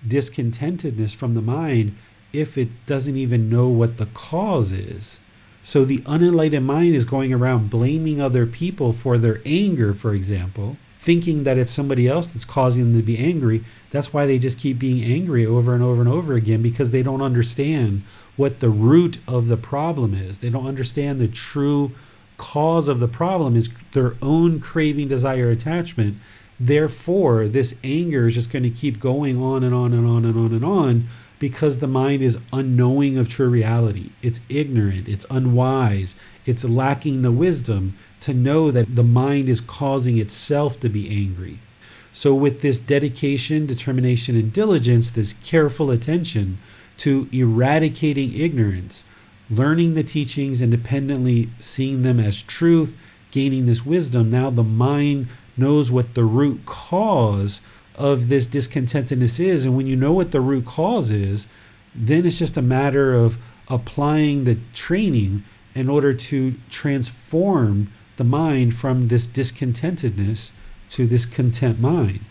discontentedness from the mind if it doesn't even know what the cause is? So the unenlightened mind is going around blaming other people for their anger, for example, thinking that it's somebody else that's causing them to be angry. That's why they just keep being angry over and over and over again because they don't understand what the root of the problem is. They don't understand the true cause of the problem is their own craving, desire, attachment. Therefore, this anger is just going to keep going on and on and on and on and on because the mind is unknowing of true reality. It's ignorant, it's unwise, it's lacking the wisdom to know that the mind is causing itself to be angry. So, with this dedication, determination, and diligence, this careful attention to eradicating ignorance, learning the teachings independently, seeing them as truth, gaining this wisdom, now the mind knows what the root cause of this discontentedness is. And when you know what the root cause is, then it's just a matter of applying the training in order to transform the mind from this discontentedness to this content mind.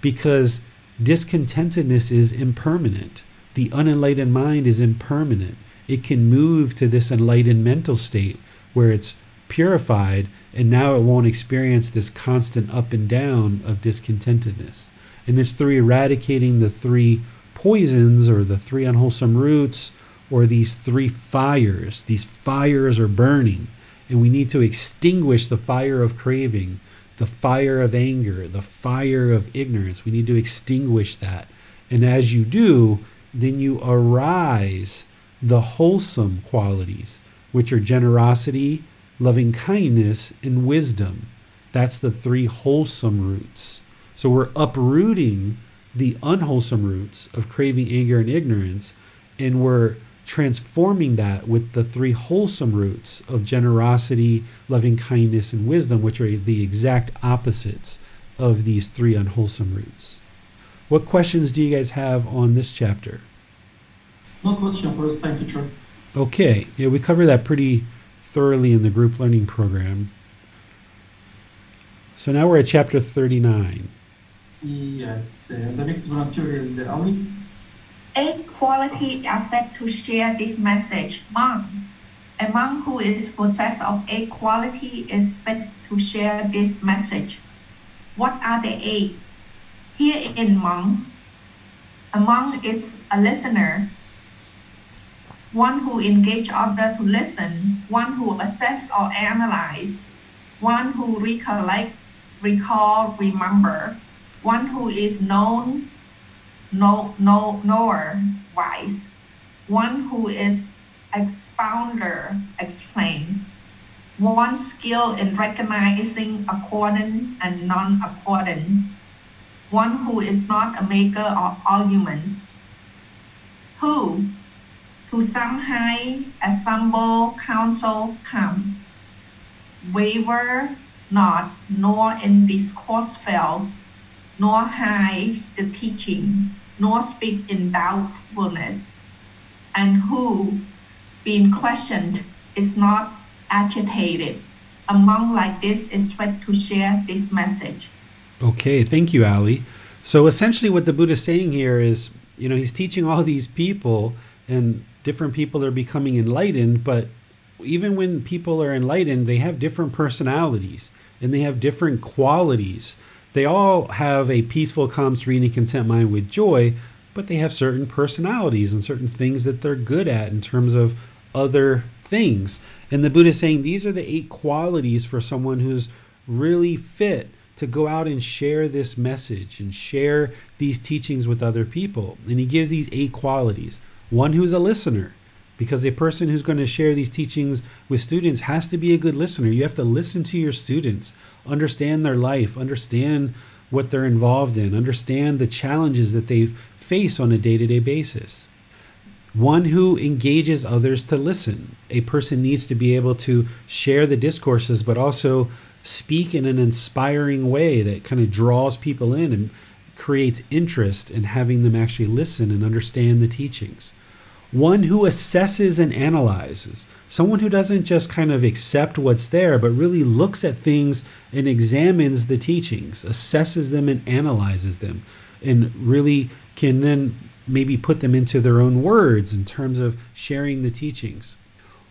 Because discontentedness is impermanent. The unenlightened mind is impermanent. It can move to this enlightened mental state where it's purified and now it won't experience this constant up and down of discontentedness and it's through eradicating the three poisons or the three unwholesome roots or these three fires. These fires are burning, and we need to extinguish the fire of craving, the fire of anger, the fire of ignorance. We need to extinguish that. And as you do, then you arise the wholesome qualities, which are generosity, loving kindness, and wisdom. That's the three wholesome roots. So we're uprooting the unwholesome roots of craving, anger, and ignorance, and we're transforming that with the three wholesome roots of generosity, loving kindness, and wisdom, which are the exact opposites of these three unwholesome roots. What questions do you guys have on this chapter? No question for this time, teacher. Okay, yeah, we cover that pretty thoroughly in the group learning program. So now we're at chapter 39. Yes, uh, the next volunteer is uh, Ali. Eight quality affect to share this message. Monk. A monk who is possessed of eight quality is fit to share this message. What are the eight? Here in monks, a monk is a listener, one who engage other to listen, one who assess or analyze, one who recollect, recall, remember, one who is known, know, know, knower, wise, one who is expounder, explain, one skill in recognizing accordant and non-accordant, one who is not a maker of arguments, who to some high assemble council come, waver not, nor in discourse fail, nor hide the teaching, nor speak in doubtfulness, and who, being questioned, is not agitated. A monk like this is fit to share this message. Okay, thank you, Ali. So essentially, what the Buddha is saying here is, you know, he's teaching all these people, and different people are becoming enlightened, but even when people are enlightened, they have different personalities and they have different qualities. They all have a peaceful, calm, serene, and content mind with joy, but they have certain personalities and certain things that they're good at in terms of other things. And the Buddha is saying these are the eight qualities for someone who's really fit to go out and share this message and share these teachings with other people. And he gives these eight qualities. One who's a listener, because a person who's going to share these teachings with students has to be a good listener. You have to listen to your students, understand their life, understand what they're involved in, understand the challenges that they face on a day to day basis. One who engages others to listen. A person needs to be able to share the discourses, but also speak in an inspiring way that kind of draws people in and creates interest in having them actually listen and understand the teachings. One who assesses and analyzes. Someone who doesn't just kind of accept what's there, but really looks at things and examines the teachings, assesses them and analyzes them, and really can then maybe put them into their own words in terms of sharing the teachings.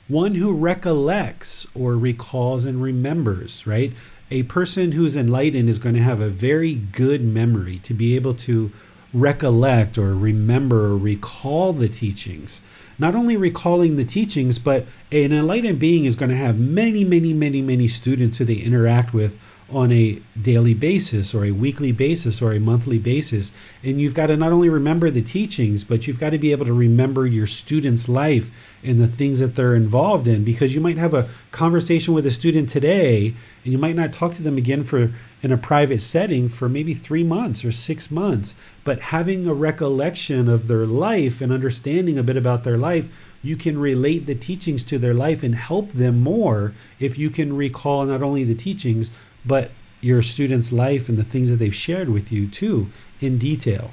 One who recollects or recalls and remembers, right? A person who's enlightened is going to have a very good memory to be able to recollect or remember or recall the teachings. Not only recalling the teachings, but an enlightened being is going to have many, many, many, many students who they interact with on a daily basis or a weekly basis or a monthly basis. And you've got to not only remember the teachings, but you've got to be able to remember your student's life and the things that they're involved in because you might have a conversation with a student today and you might not talk to them again for in a private setting for maybe 3 months or 6 months but having a recollection of their life and understanding a bit about their life you can relate the teachings to their life and help them more if you can recall not only the teachings but your student's life and the things that they've shared with you too in detail.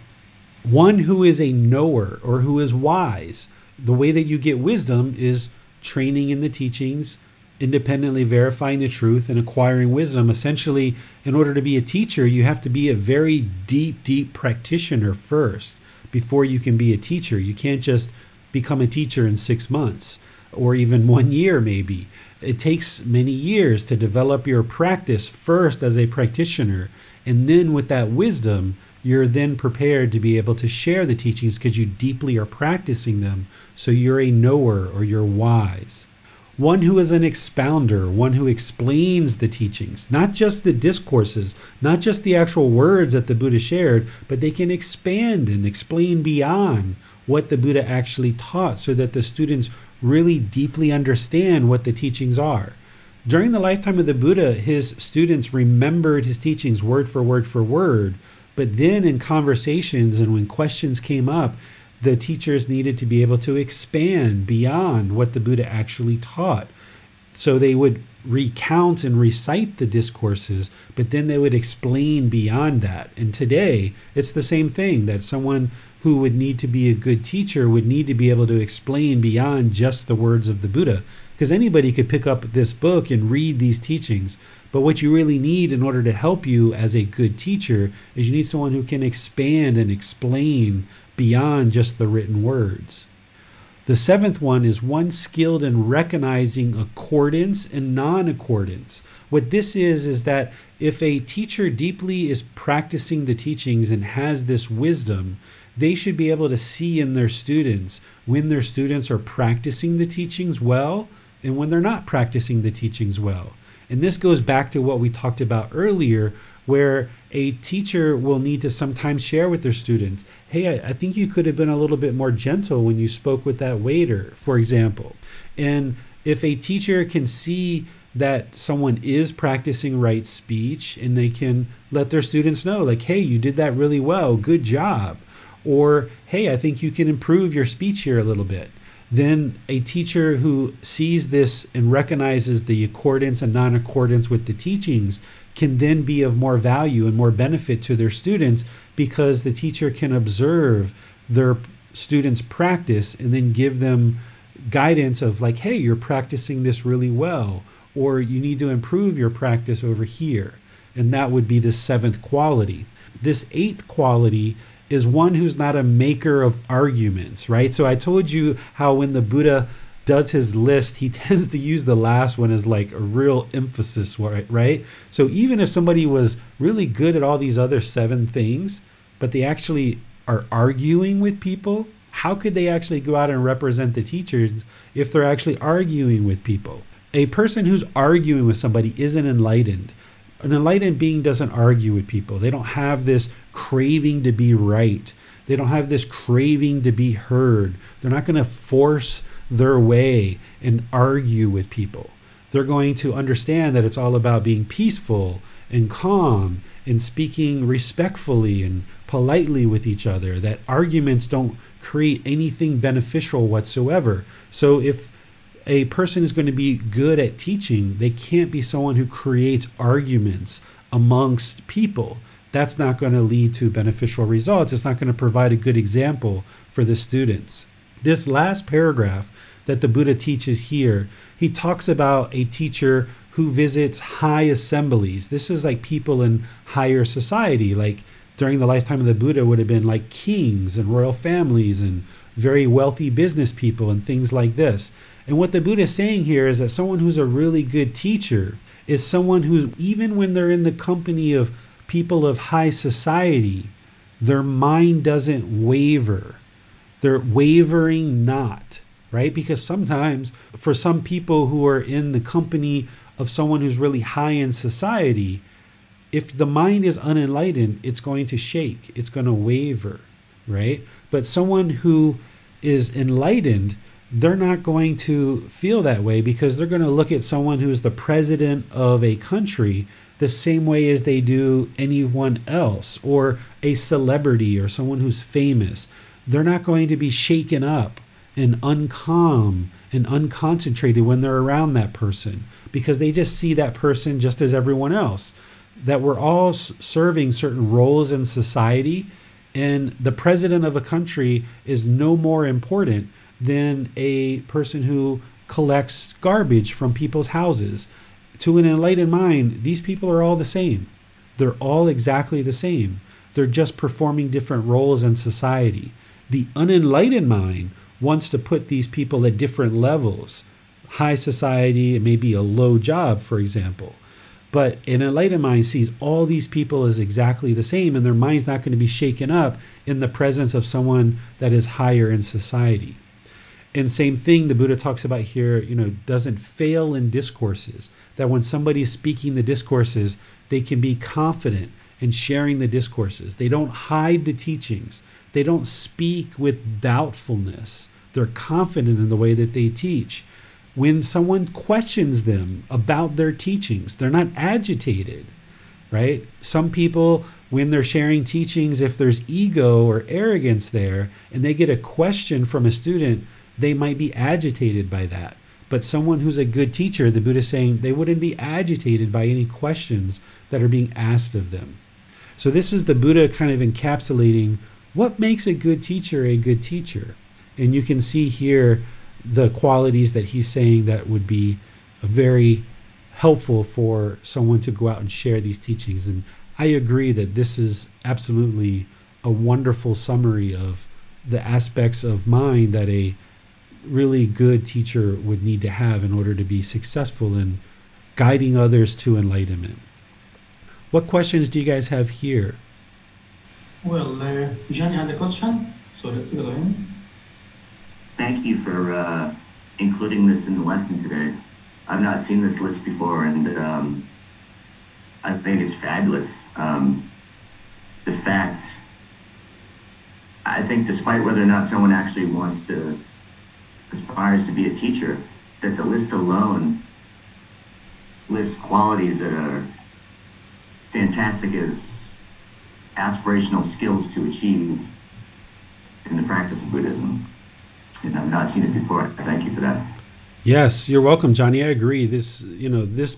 One who is a knower or who is wise, the way that you get wisdom is training in the teachings, independently verifying the truth, and acquiring wisdom. Essentially, in order to be a teacher, you have to be a very deep, deep practitioner first before you can be a teacher. You can't just become a teacher in six months or even one year, maybe. It takes many years to develop your practice first as a practitioner, and then with that wisdom, you're then prepared to be able to share the teachings because you deeply are practicing them. So you're a knower or you're wise. One who is an expounder, one who explains the teachings, not just the discourses, not just the actual words that the Buddha shared, but they can expand and explain beyond what the Buddha actually taught so that the students really deeply understand what the teachings are. During the lifetime of the Buddha, his students remembered his teachings word for word for word, but then in conversations and when questions came up, the teachers needed to be able to expand beyond what the Buddha actually taught. So they would recount and recite the discourses, but then they would explain beyond that. And today, it's the same thing that someone who would need to be a good teacher would need to be able to explain beyond just the words of the Buddha. Because anybody could pick up this book and read these teachings. But what you really need in order to help you as a good teacher is you need someone who can expand and explain beyond just the written words. The seventh one is one skilled in recognizing accordance and non accordance. What this is, is that if a teacher deeply is practicing the teachings and has this wisdom, they should be able to see in their students when their students are practicing the teachings well and when they're not practicing the teachings well. And this goes back to what we talked about earlier, where a teacher will need to sometimes share with their students hey, I, I, think you could have been a little bit more gentle when you spoke with that waiter, for example. And if a teacher can see that someone is practicing right speech and they can let their students know, like, hey, you did that really well, good job. Or, hey, I think you can improve your speech here a little bit. Then a teacher who sees this and recognizes the accordance and non accordance with the teachings can then be of more value and more benefit to their students because the teacher can observe their students practice and then give them guidance of like hey you're practicing this really well or you need to improve your practice over here. And that would be the seventh quality. This eighth quality is one who's not a maker of arguments, right? So I told you how when the Buddha does his list, he tends to use the last one as like a real emphasis, right? So even if somebody was really good at all these other seven things, but they actually are arguing with people, how could they actually go out and represent the teachers if they're actually arguing with people? A person who's arguing with somebody isn't enlightened. An enlightened being doesn't argue with people. They don't have this craving to be right. They don't have this craving to be heard. They're not going to force their way and argue with people. They're going to understand that it's all about being peaceful and calm and speaking respectfully and politely with each other, that arguments don't create anything beneficial whatsoever. So if a person is going to be good at teaching, they can't be someone who creates arguments amongst people. That's not going to lead to beneficial results. It's not going to provide a good example for the students. This last paragraph that the Buddha teaches here, he talks about a teacher who visits high assemblies. This is like people in higher society, like during the lifetime of the Buddha would have been like kings and royal families and very wealthy business people and things like this. And what the Buddha is saying here is that someone who's a really good teacher is someone who's, even when they're in the company of people of high society, their mind doesn't waver. They're wavering not, right? Because sometimes for some people who are in the company of someone who's really high in society, if the mind is unenlightened, it's going to shake, it's going to waver, right? But someone who is enlightened, they're not going to feel that way because they're going to look at someone who's the president of a country the same way as they do anyone else or a celebrity or someone who's famous. They're not going to be shaken up and uncalm and unconcentrated when they're around that person because they just see that person just as everyone else. That we're all serving certain roles in society, and the president of a country is no more important than a person who collects garbage from people's houses. To an enlightened mind, these people are all the same. They're all exactly the same. They're just performing different roles in society. The unenlightened mind wants to put these people at different levels. High society, it may be a low job, for example. But an enlightened mind sees all these people as exactly the same, and their mind's not going to be shaken up in the presence of someone that is higher in society. And same thing the Buddha talks about here, you know, doesn't fail in discourses. That when somebody's speaking the discourses, they can be confident in sharing the discourses. They don't hide the teachings. They don't speak with doubtfulness. They're confident in the way that they teach. When someone questions them about their teachings, they're not agitated, right? Some people, when they're sharing teachings, if there's ego or arrogance there and they get a question from a student, they might be agitated by that. But someone who's a good teacher, the Buddha is saying they wouldn't be agitated by any questions that are being asked of them. So this is the Buddha kind of encapsulating what makes a good teacher a good teacher. And you can see here the qualities that he's saying that would be very helpful for someone to go out and share these teachings. And I agree that this is absolutely a wonderful summary of the aspects of mind that a really good teacher would need to have in order to be successful in guiding others to enlightenment. What questions do you guys have here? Well, uh, Johnny has a question, so let's go in. Thank you for uh, including this in the lesson today. I've not seen this list before, and um, I think it's fabulous. Um, the fact, I think, despite whether or not someone actually wants to aspires to be a teacher, that the list alone lists qualities that are fantastic as aspirational skills to achieve in the practice of Buddhism. And I've not seen it before. Thank you for that. Yes, you're welcome, Johnny. I agree. This, you know, this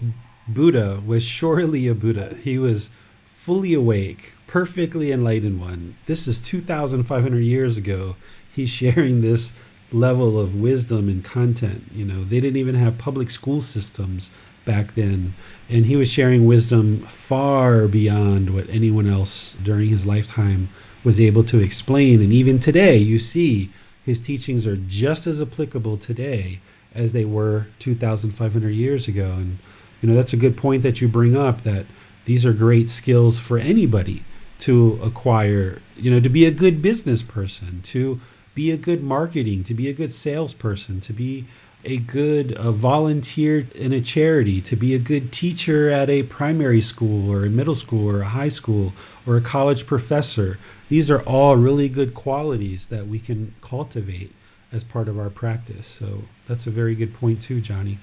Buddha was surely a Buddha. He was fully awake, perfectly enlightened one. This is 2,500 years ago. He's sharing this level of wisdom and content. You know, they didn't even have public school systems back then. And he was sharing wisdom far beyond what anyone else during his lifetime was able to explain. And even today, you see his teachings are just as applicable today as they were 2,500 years ago. And, you know, that's a good point that you bring up that these are great skills for anybody to acquire, you know, to be a good business person, to be a good marketing, to be a good salesperson, to be a good uh, volunteer in a charity, to be a good teacher at a primary school or a middle school or a high school or a college professor. These are all really good qualities that we can cultivate as part of our practice. So that's a very good point, too, Johnny.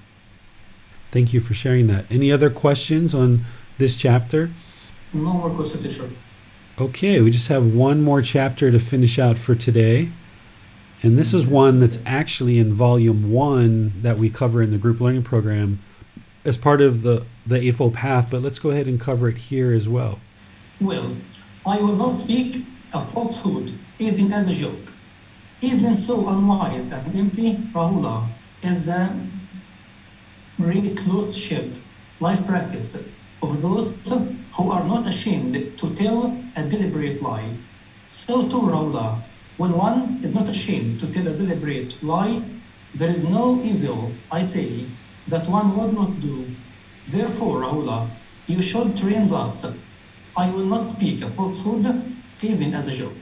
Thank you for sharing that. Any other questions on this chapter? No more questions, teacher. Okay, we just have one more chapter to finish out for today. And this is one that's actually in volume one that we cover in the group learning program as part of the, the Eightfold Path, but let's go ahead and cover it here as well. Well, I will not speak a falsehood, even as a joke. Even so unwise and empty, Rahula is a recluseship life practice of those who are not ashamed to tell a deliberate lie. So too, Rahula, when one is not ashamed to tell a deliberate lie, there is no evil, I say, that one would not do. Therefore, Rahula, you should train thus. I will not speak a falsehood, even as a joke.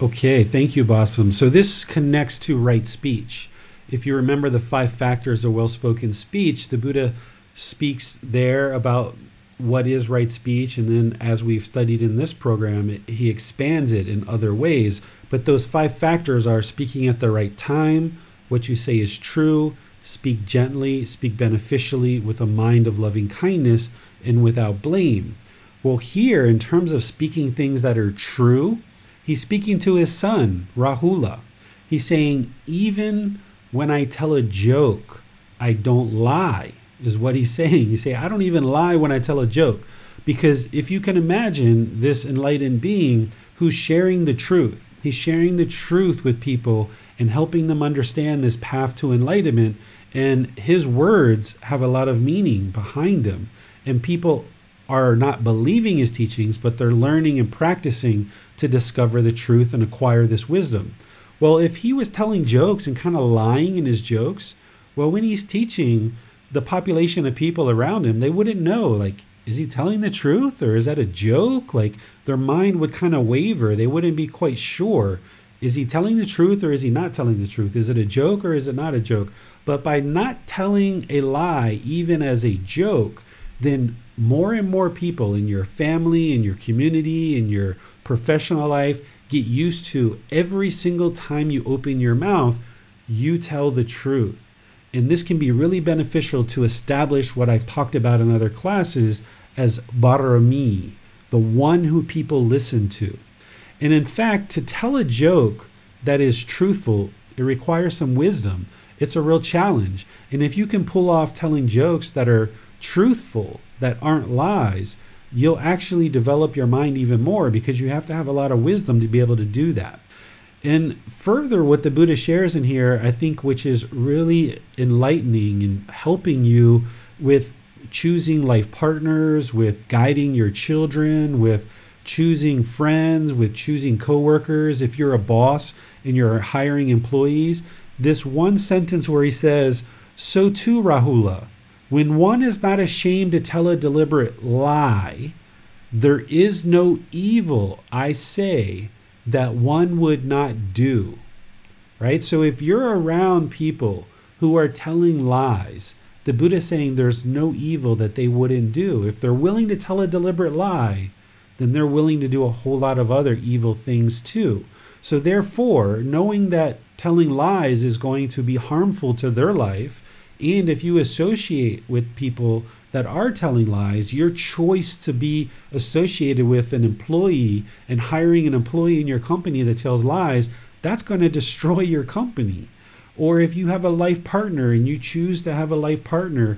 Okay, thank you, Bassam. So this connects to right speech. If you remember the five factors of well spoken speech, the Buddha speaks there about what is right speech. And then, as we've studied in this program, it, he expands it in other ways. But those five factors are speaking at the right time, what you say is true, speak gently, speak beneficially, with a mind of loving kindness, and without blame. Well, here, in terms of speaking things that are true, he's speaking to his son, Rahula. He's saying, even when I tell a joke, I don't lie is what he's saying. He's say, I don't even lie when I tell a joke. Because if you can imagine this enlightened being who's sharing the truth, he's sharing the truth with people and helping them understand this path to enlightenment. And his words have a lot of meaning behind them. And people are not believing his teachings, but they're learning and practicing to discover the truth and acquire this wisdom. Well, if he was telling jokes and kind of lying in his jokes, well, when he's teaching, the population of people around him, they wouldn't know, like, is he telling the truth or is that a joke? Like, their mind would kind of waver. They wouldn't be quite sure. Is he telling the truth or is he not telling the truth? Is it a joke or is it not a joke? But by not telling a lie, even as a joke, then more and more people in your family, in your community, in your professional life get used to every single time you open your mouth, you tell the truth. And this can be really beneficial to establish what I've talked about in other classes as barami, the one who people listen to. And in fact, to tell a joke that is truthful, it requires some wisdom. it's a real challenge. And if you can pull off telling jokes that are truthful, that aren't lies, you'll actually develop your mind even more because you have to have a lot of wisdom to be able to do that. And further, what the Buddha shares in here, I think, which is really enlightening and helping you with choosing life partners, with guiding your children, with choosing friends, with choosing coworkers. If you're a boss and you're hiring employees, this one sentence where he says, So too, Rahula, when one is not ashamed to tell a deliberate lie, there is no evil, I say, that one would not do. Right? So if you're around people who are telling lies, the Buddha is saying there's no evil that they wouldn't do. If they're willing to tell a deliberate lie, then they're willing to do a whole lot of other evil things too. So, therefore, knowing that telling lies is going to be harmful to their life, and if you associate with people that are telling lies, your choice to be associated with an employee and hiring an employee in your company that tells lies, that's going to destroy your company. Or if you have a life partner and you choose to have a life partner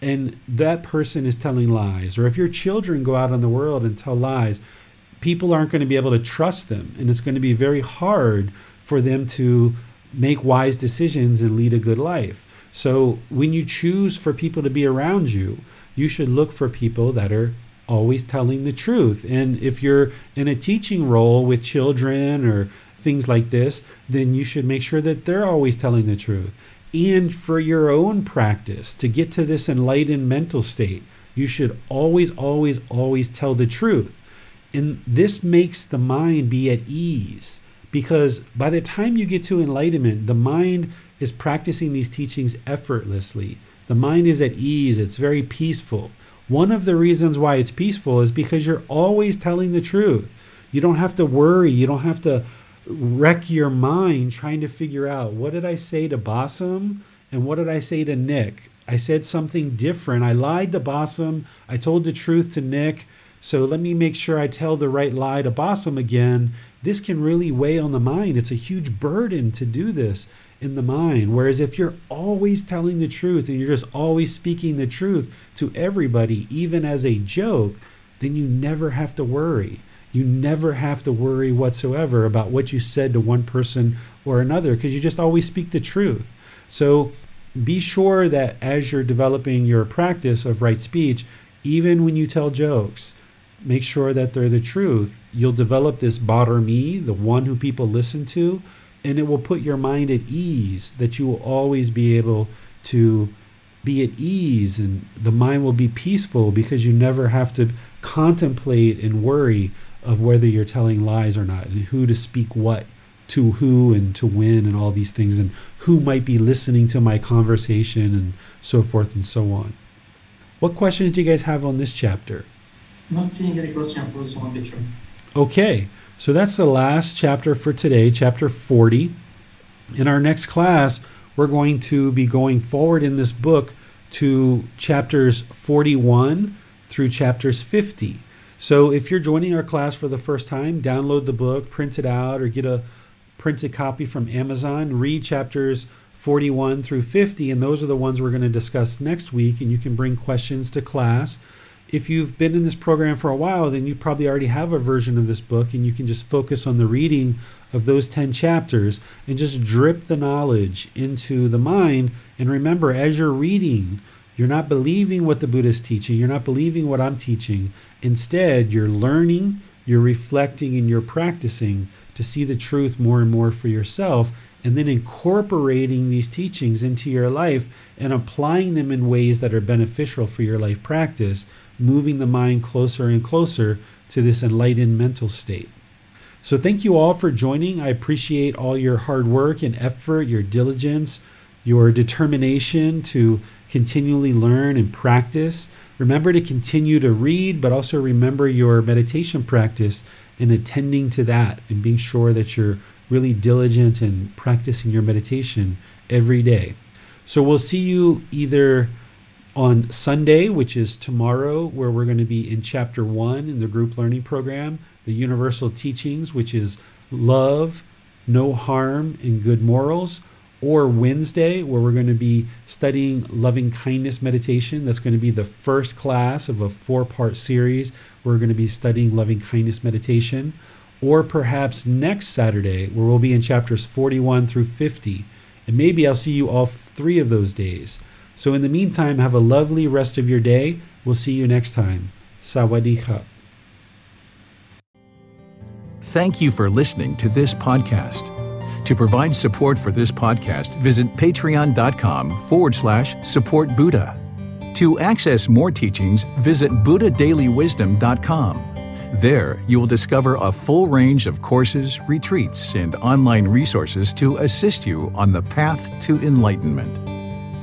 and that person is telling lies, or if your children go out in the world and tell lies, people aren't going to be able to trust them. And it's going to be very hard for them to make wise decisions and lead a good life. So when you choose for people to be around you, you should look for people that are always telling the truth. And if you're in a teaching role with children or things like this, then you should make sure that they're always telling the truth and for your own practice to get to this enlightened mental state, you should always, always, always tell the truth. And this makes the mind be at ease because by the time you get to enlightenment, the mind is practicing these teachings effortlessly. The mind is at ease, it's very peaceful. One of the reasons why it's peaceful is because you're always telling the truth. You don't have to worry, you don't have to wreck your mind trying to figure out what did I say to Bassam and what did I say to Nick? I said something different. I lied to Bassam. I told the truth to Nick. So let me make sure I tell the right lie to Bassam again. This can really weigh on the mind. It's a huge burden to do this in the mind. Whereas if you're always telling the truth and you're just always speaking the truth to everybody, even as a joke, then you never have to worry. You never have to worry whatsoever about what you said to one person or another because you just always speak the truth. So be sure that as you're developing your practice of right speech, even when you tell jokes, make sure that they're the truth. You'll develop this barami, the one who people listen to, and it will put your mind at ease that you will always be able to be at ease and the mind will be peaceful because you never have to contemplate and worry of whether you're telling lies or not and who to speak what to who and to when and all these things and who might be listening to my conversation and so forth and so on. What questions do you guys have on this chapter? Not seeing any question for this one picture. Okay, so that's the last chapter for today, chapter 40. In our next class, we're going to be going forward in this book to chapters 41 through chapters 50. So if you're joining our class for the first time, download the book, print it out, or get a printed copy from Amazon. Read chapters 41 through 50, and those are the ones we're going to discuss next week. And you can bring questions to class. If you've been in this program for a while, then you probably already have a version of this book, and you can just focus on the reading of those 10 chapters and just drip the knowledge into the mind. And remember, as you're reading, you're not believing what the Buddha is teaching. You're not believing what I'm teaching. Instead, you're learning, you're reflecting, and you're practicing to see the truth more and more for yourself, and then incorporating these teachings into your life and applying them in ways that are beneficial for your life practice, moving the mind closer and closer to this enlightened mental state. So, thank you all for joining. I appreciate all your hard work and effort, your diligence, your determination to continually learn and practice. Remember to continue to read, but also remember your meditation practice and attending to that and being sure that you're really diligent and practicing your meditation every day. So we'll see you either on Sunday, which is tomorrow, where we're going to be in chapter one in the group learning program, the universal teachings, which is love, no harm, and good morals or Wednesday, where we're going to be studying loving kindness meditation. That's going to be the first class of a four part series. We're going to be studying loving kindness meditation. Or perhaps next Saturday, where we'll be in chapters 41 through 50. And maybe I'll see you all three of those days. So in the meantime, have a lovely rest of your day. We'll see you next time. Sawadee Thank you for listening to this podcast. To provide support for this podcast, visit patreon.com forward slash support Buddha. To access more teachings, visit buddhadailywisdom.com. There, you will discover a full range of courses, retreats, and online resources to assist you on the path to enlightenment.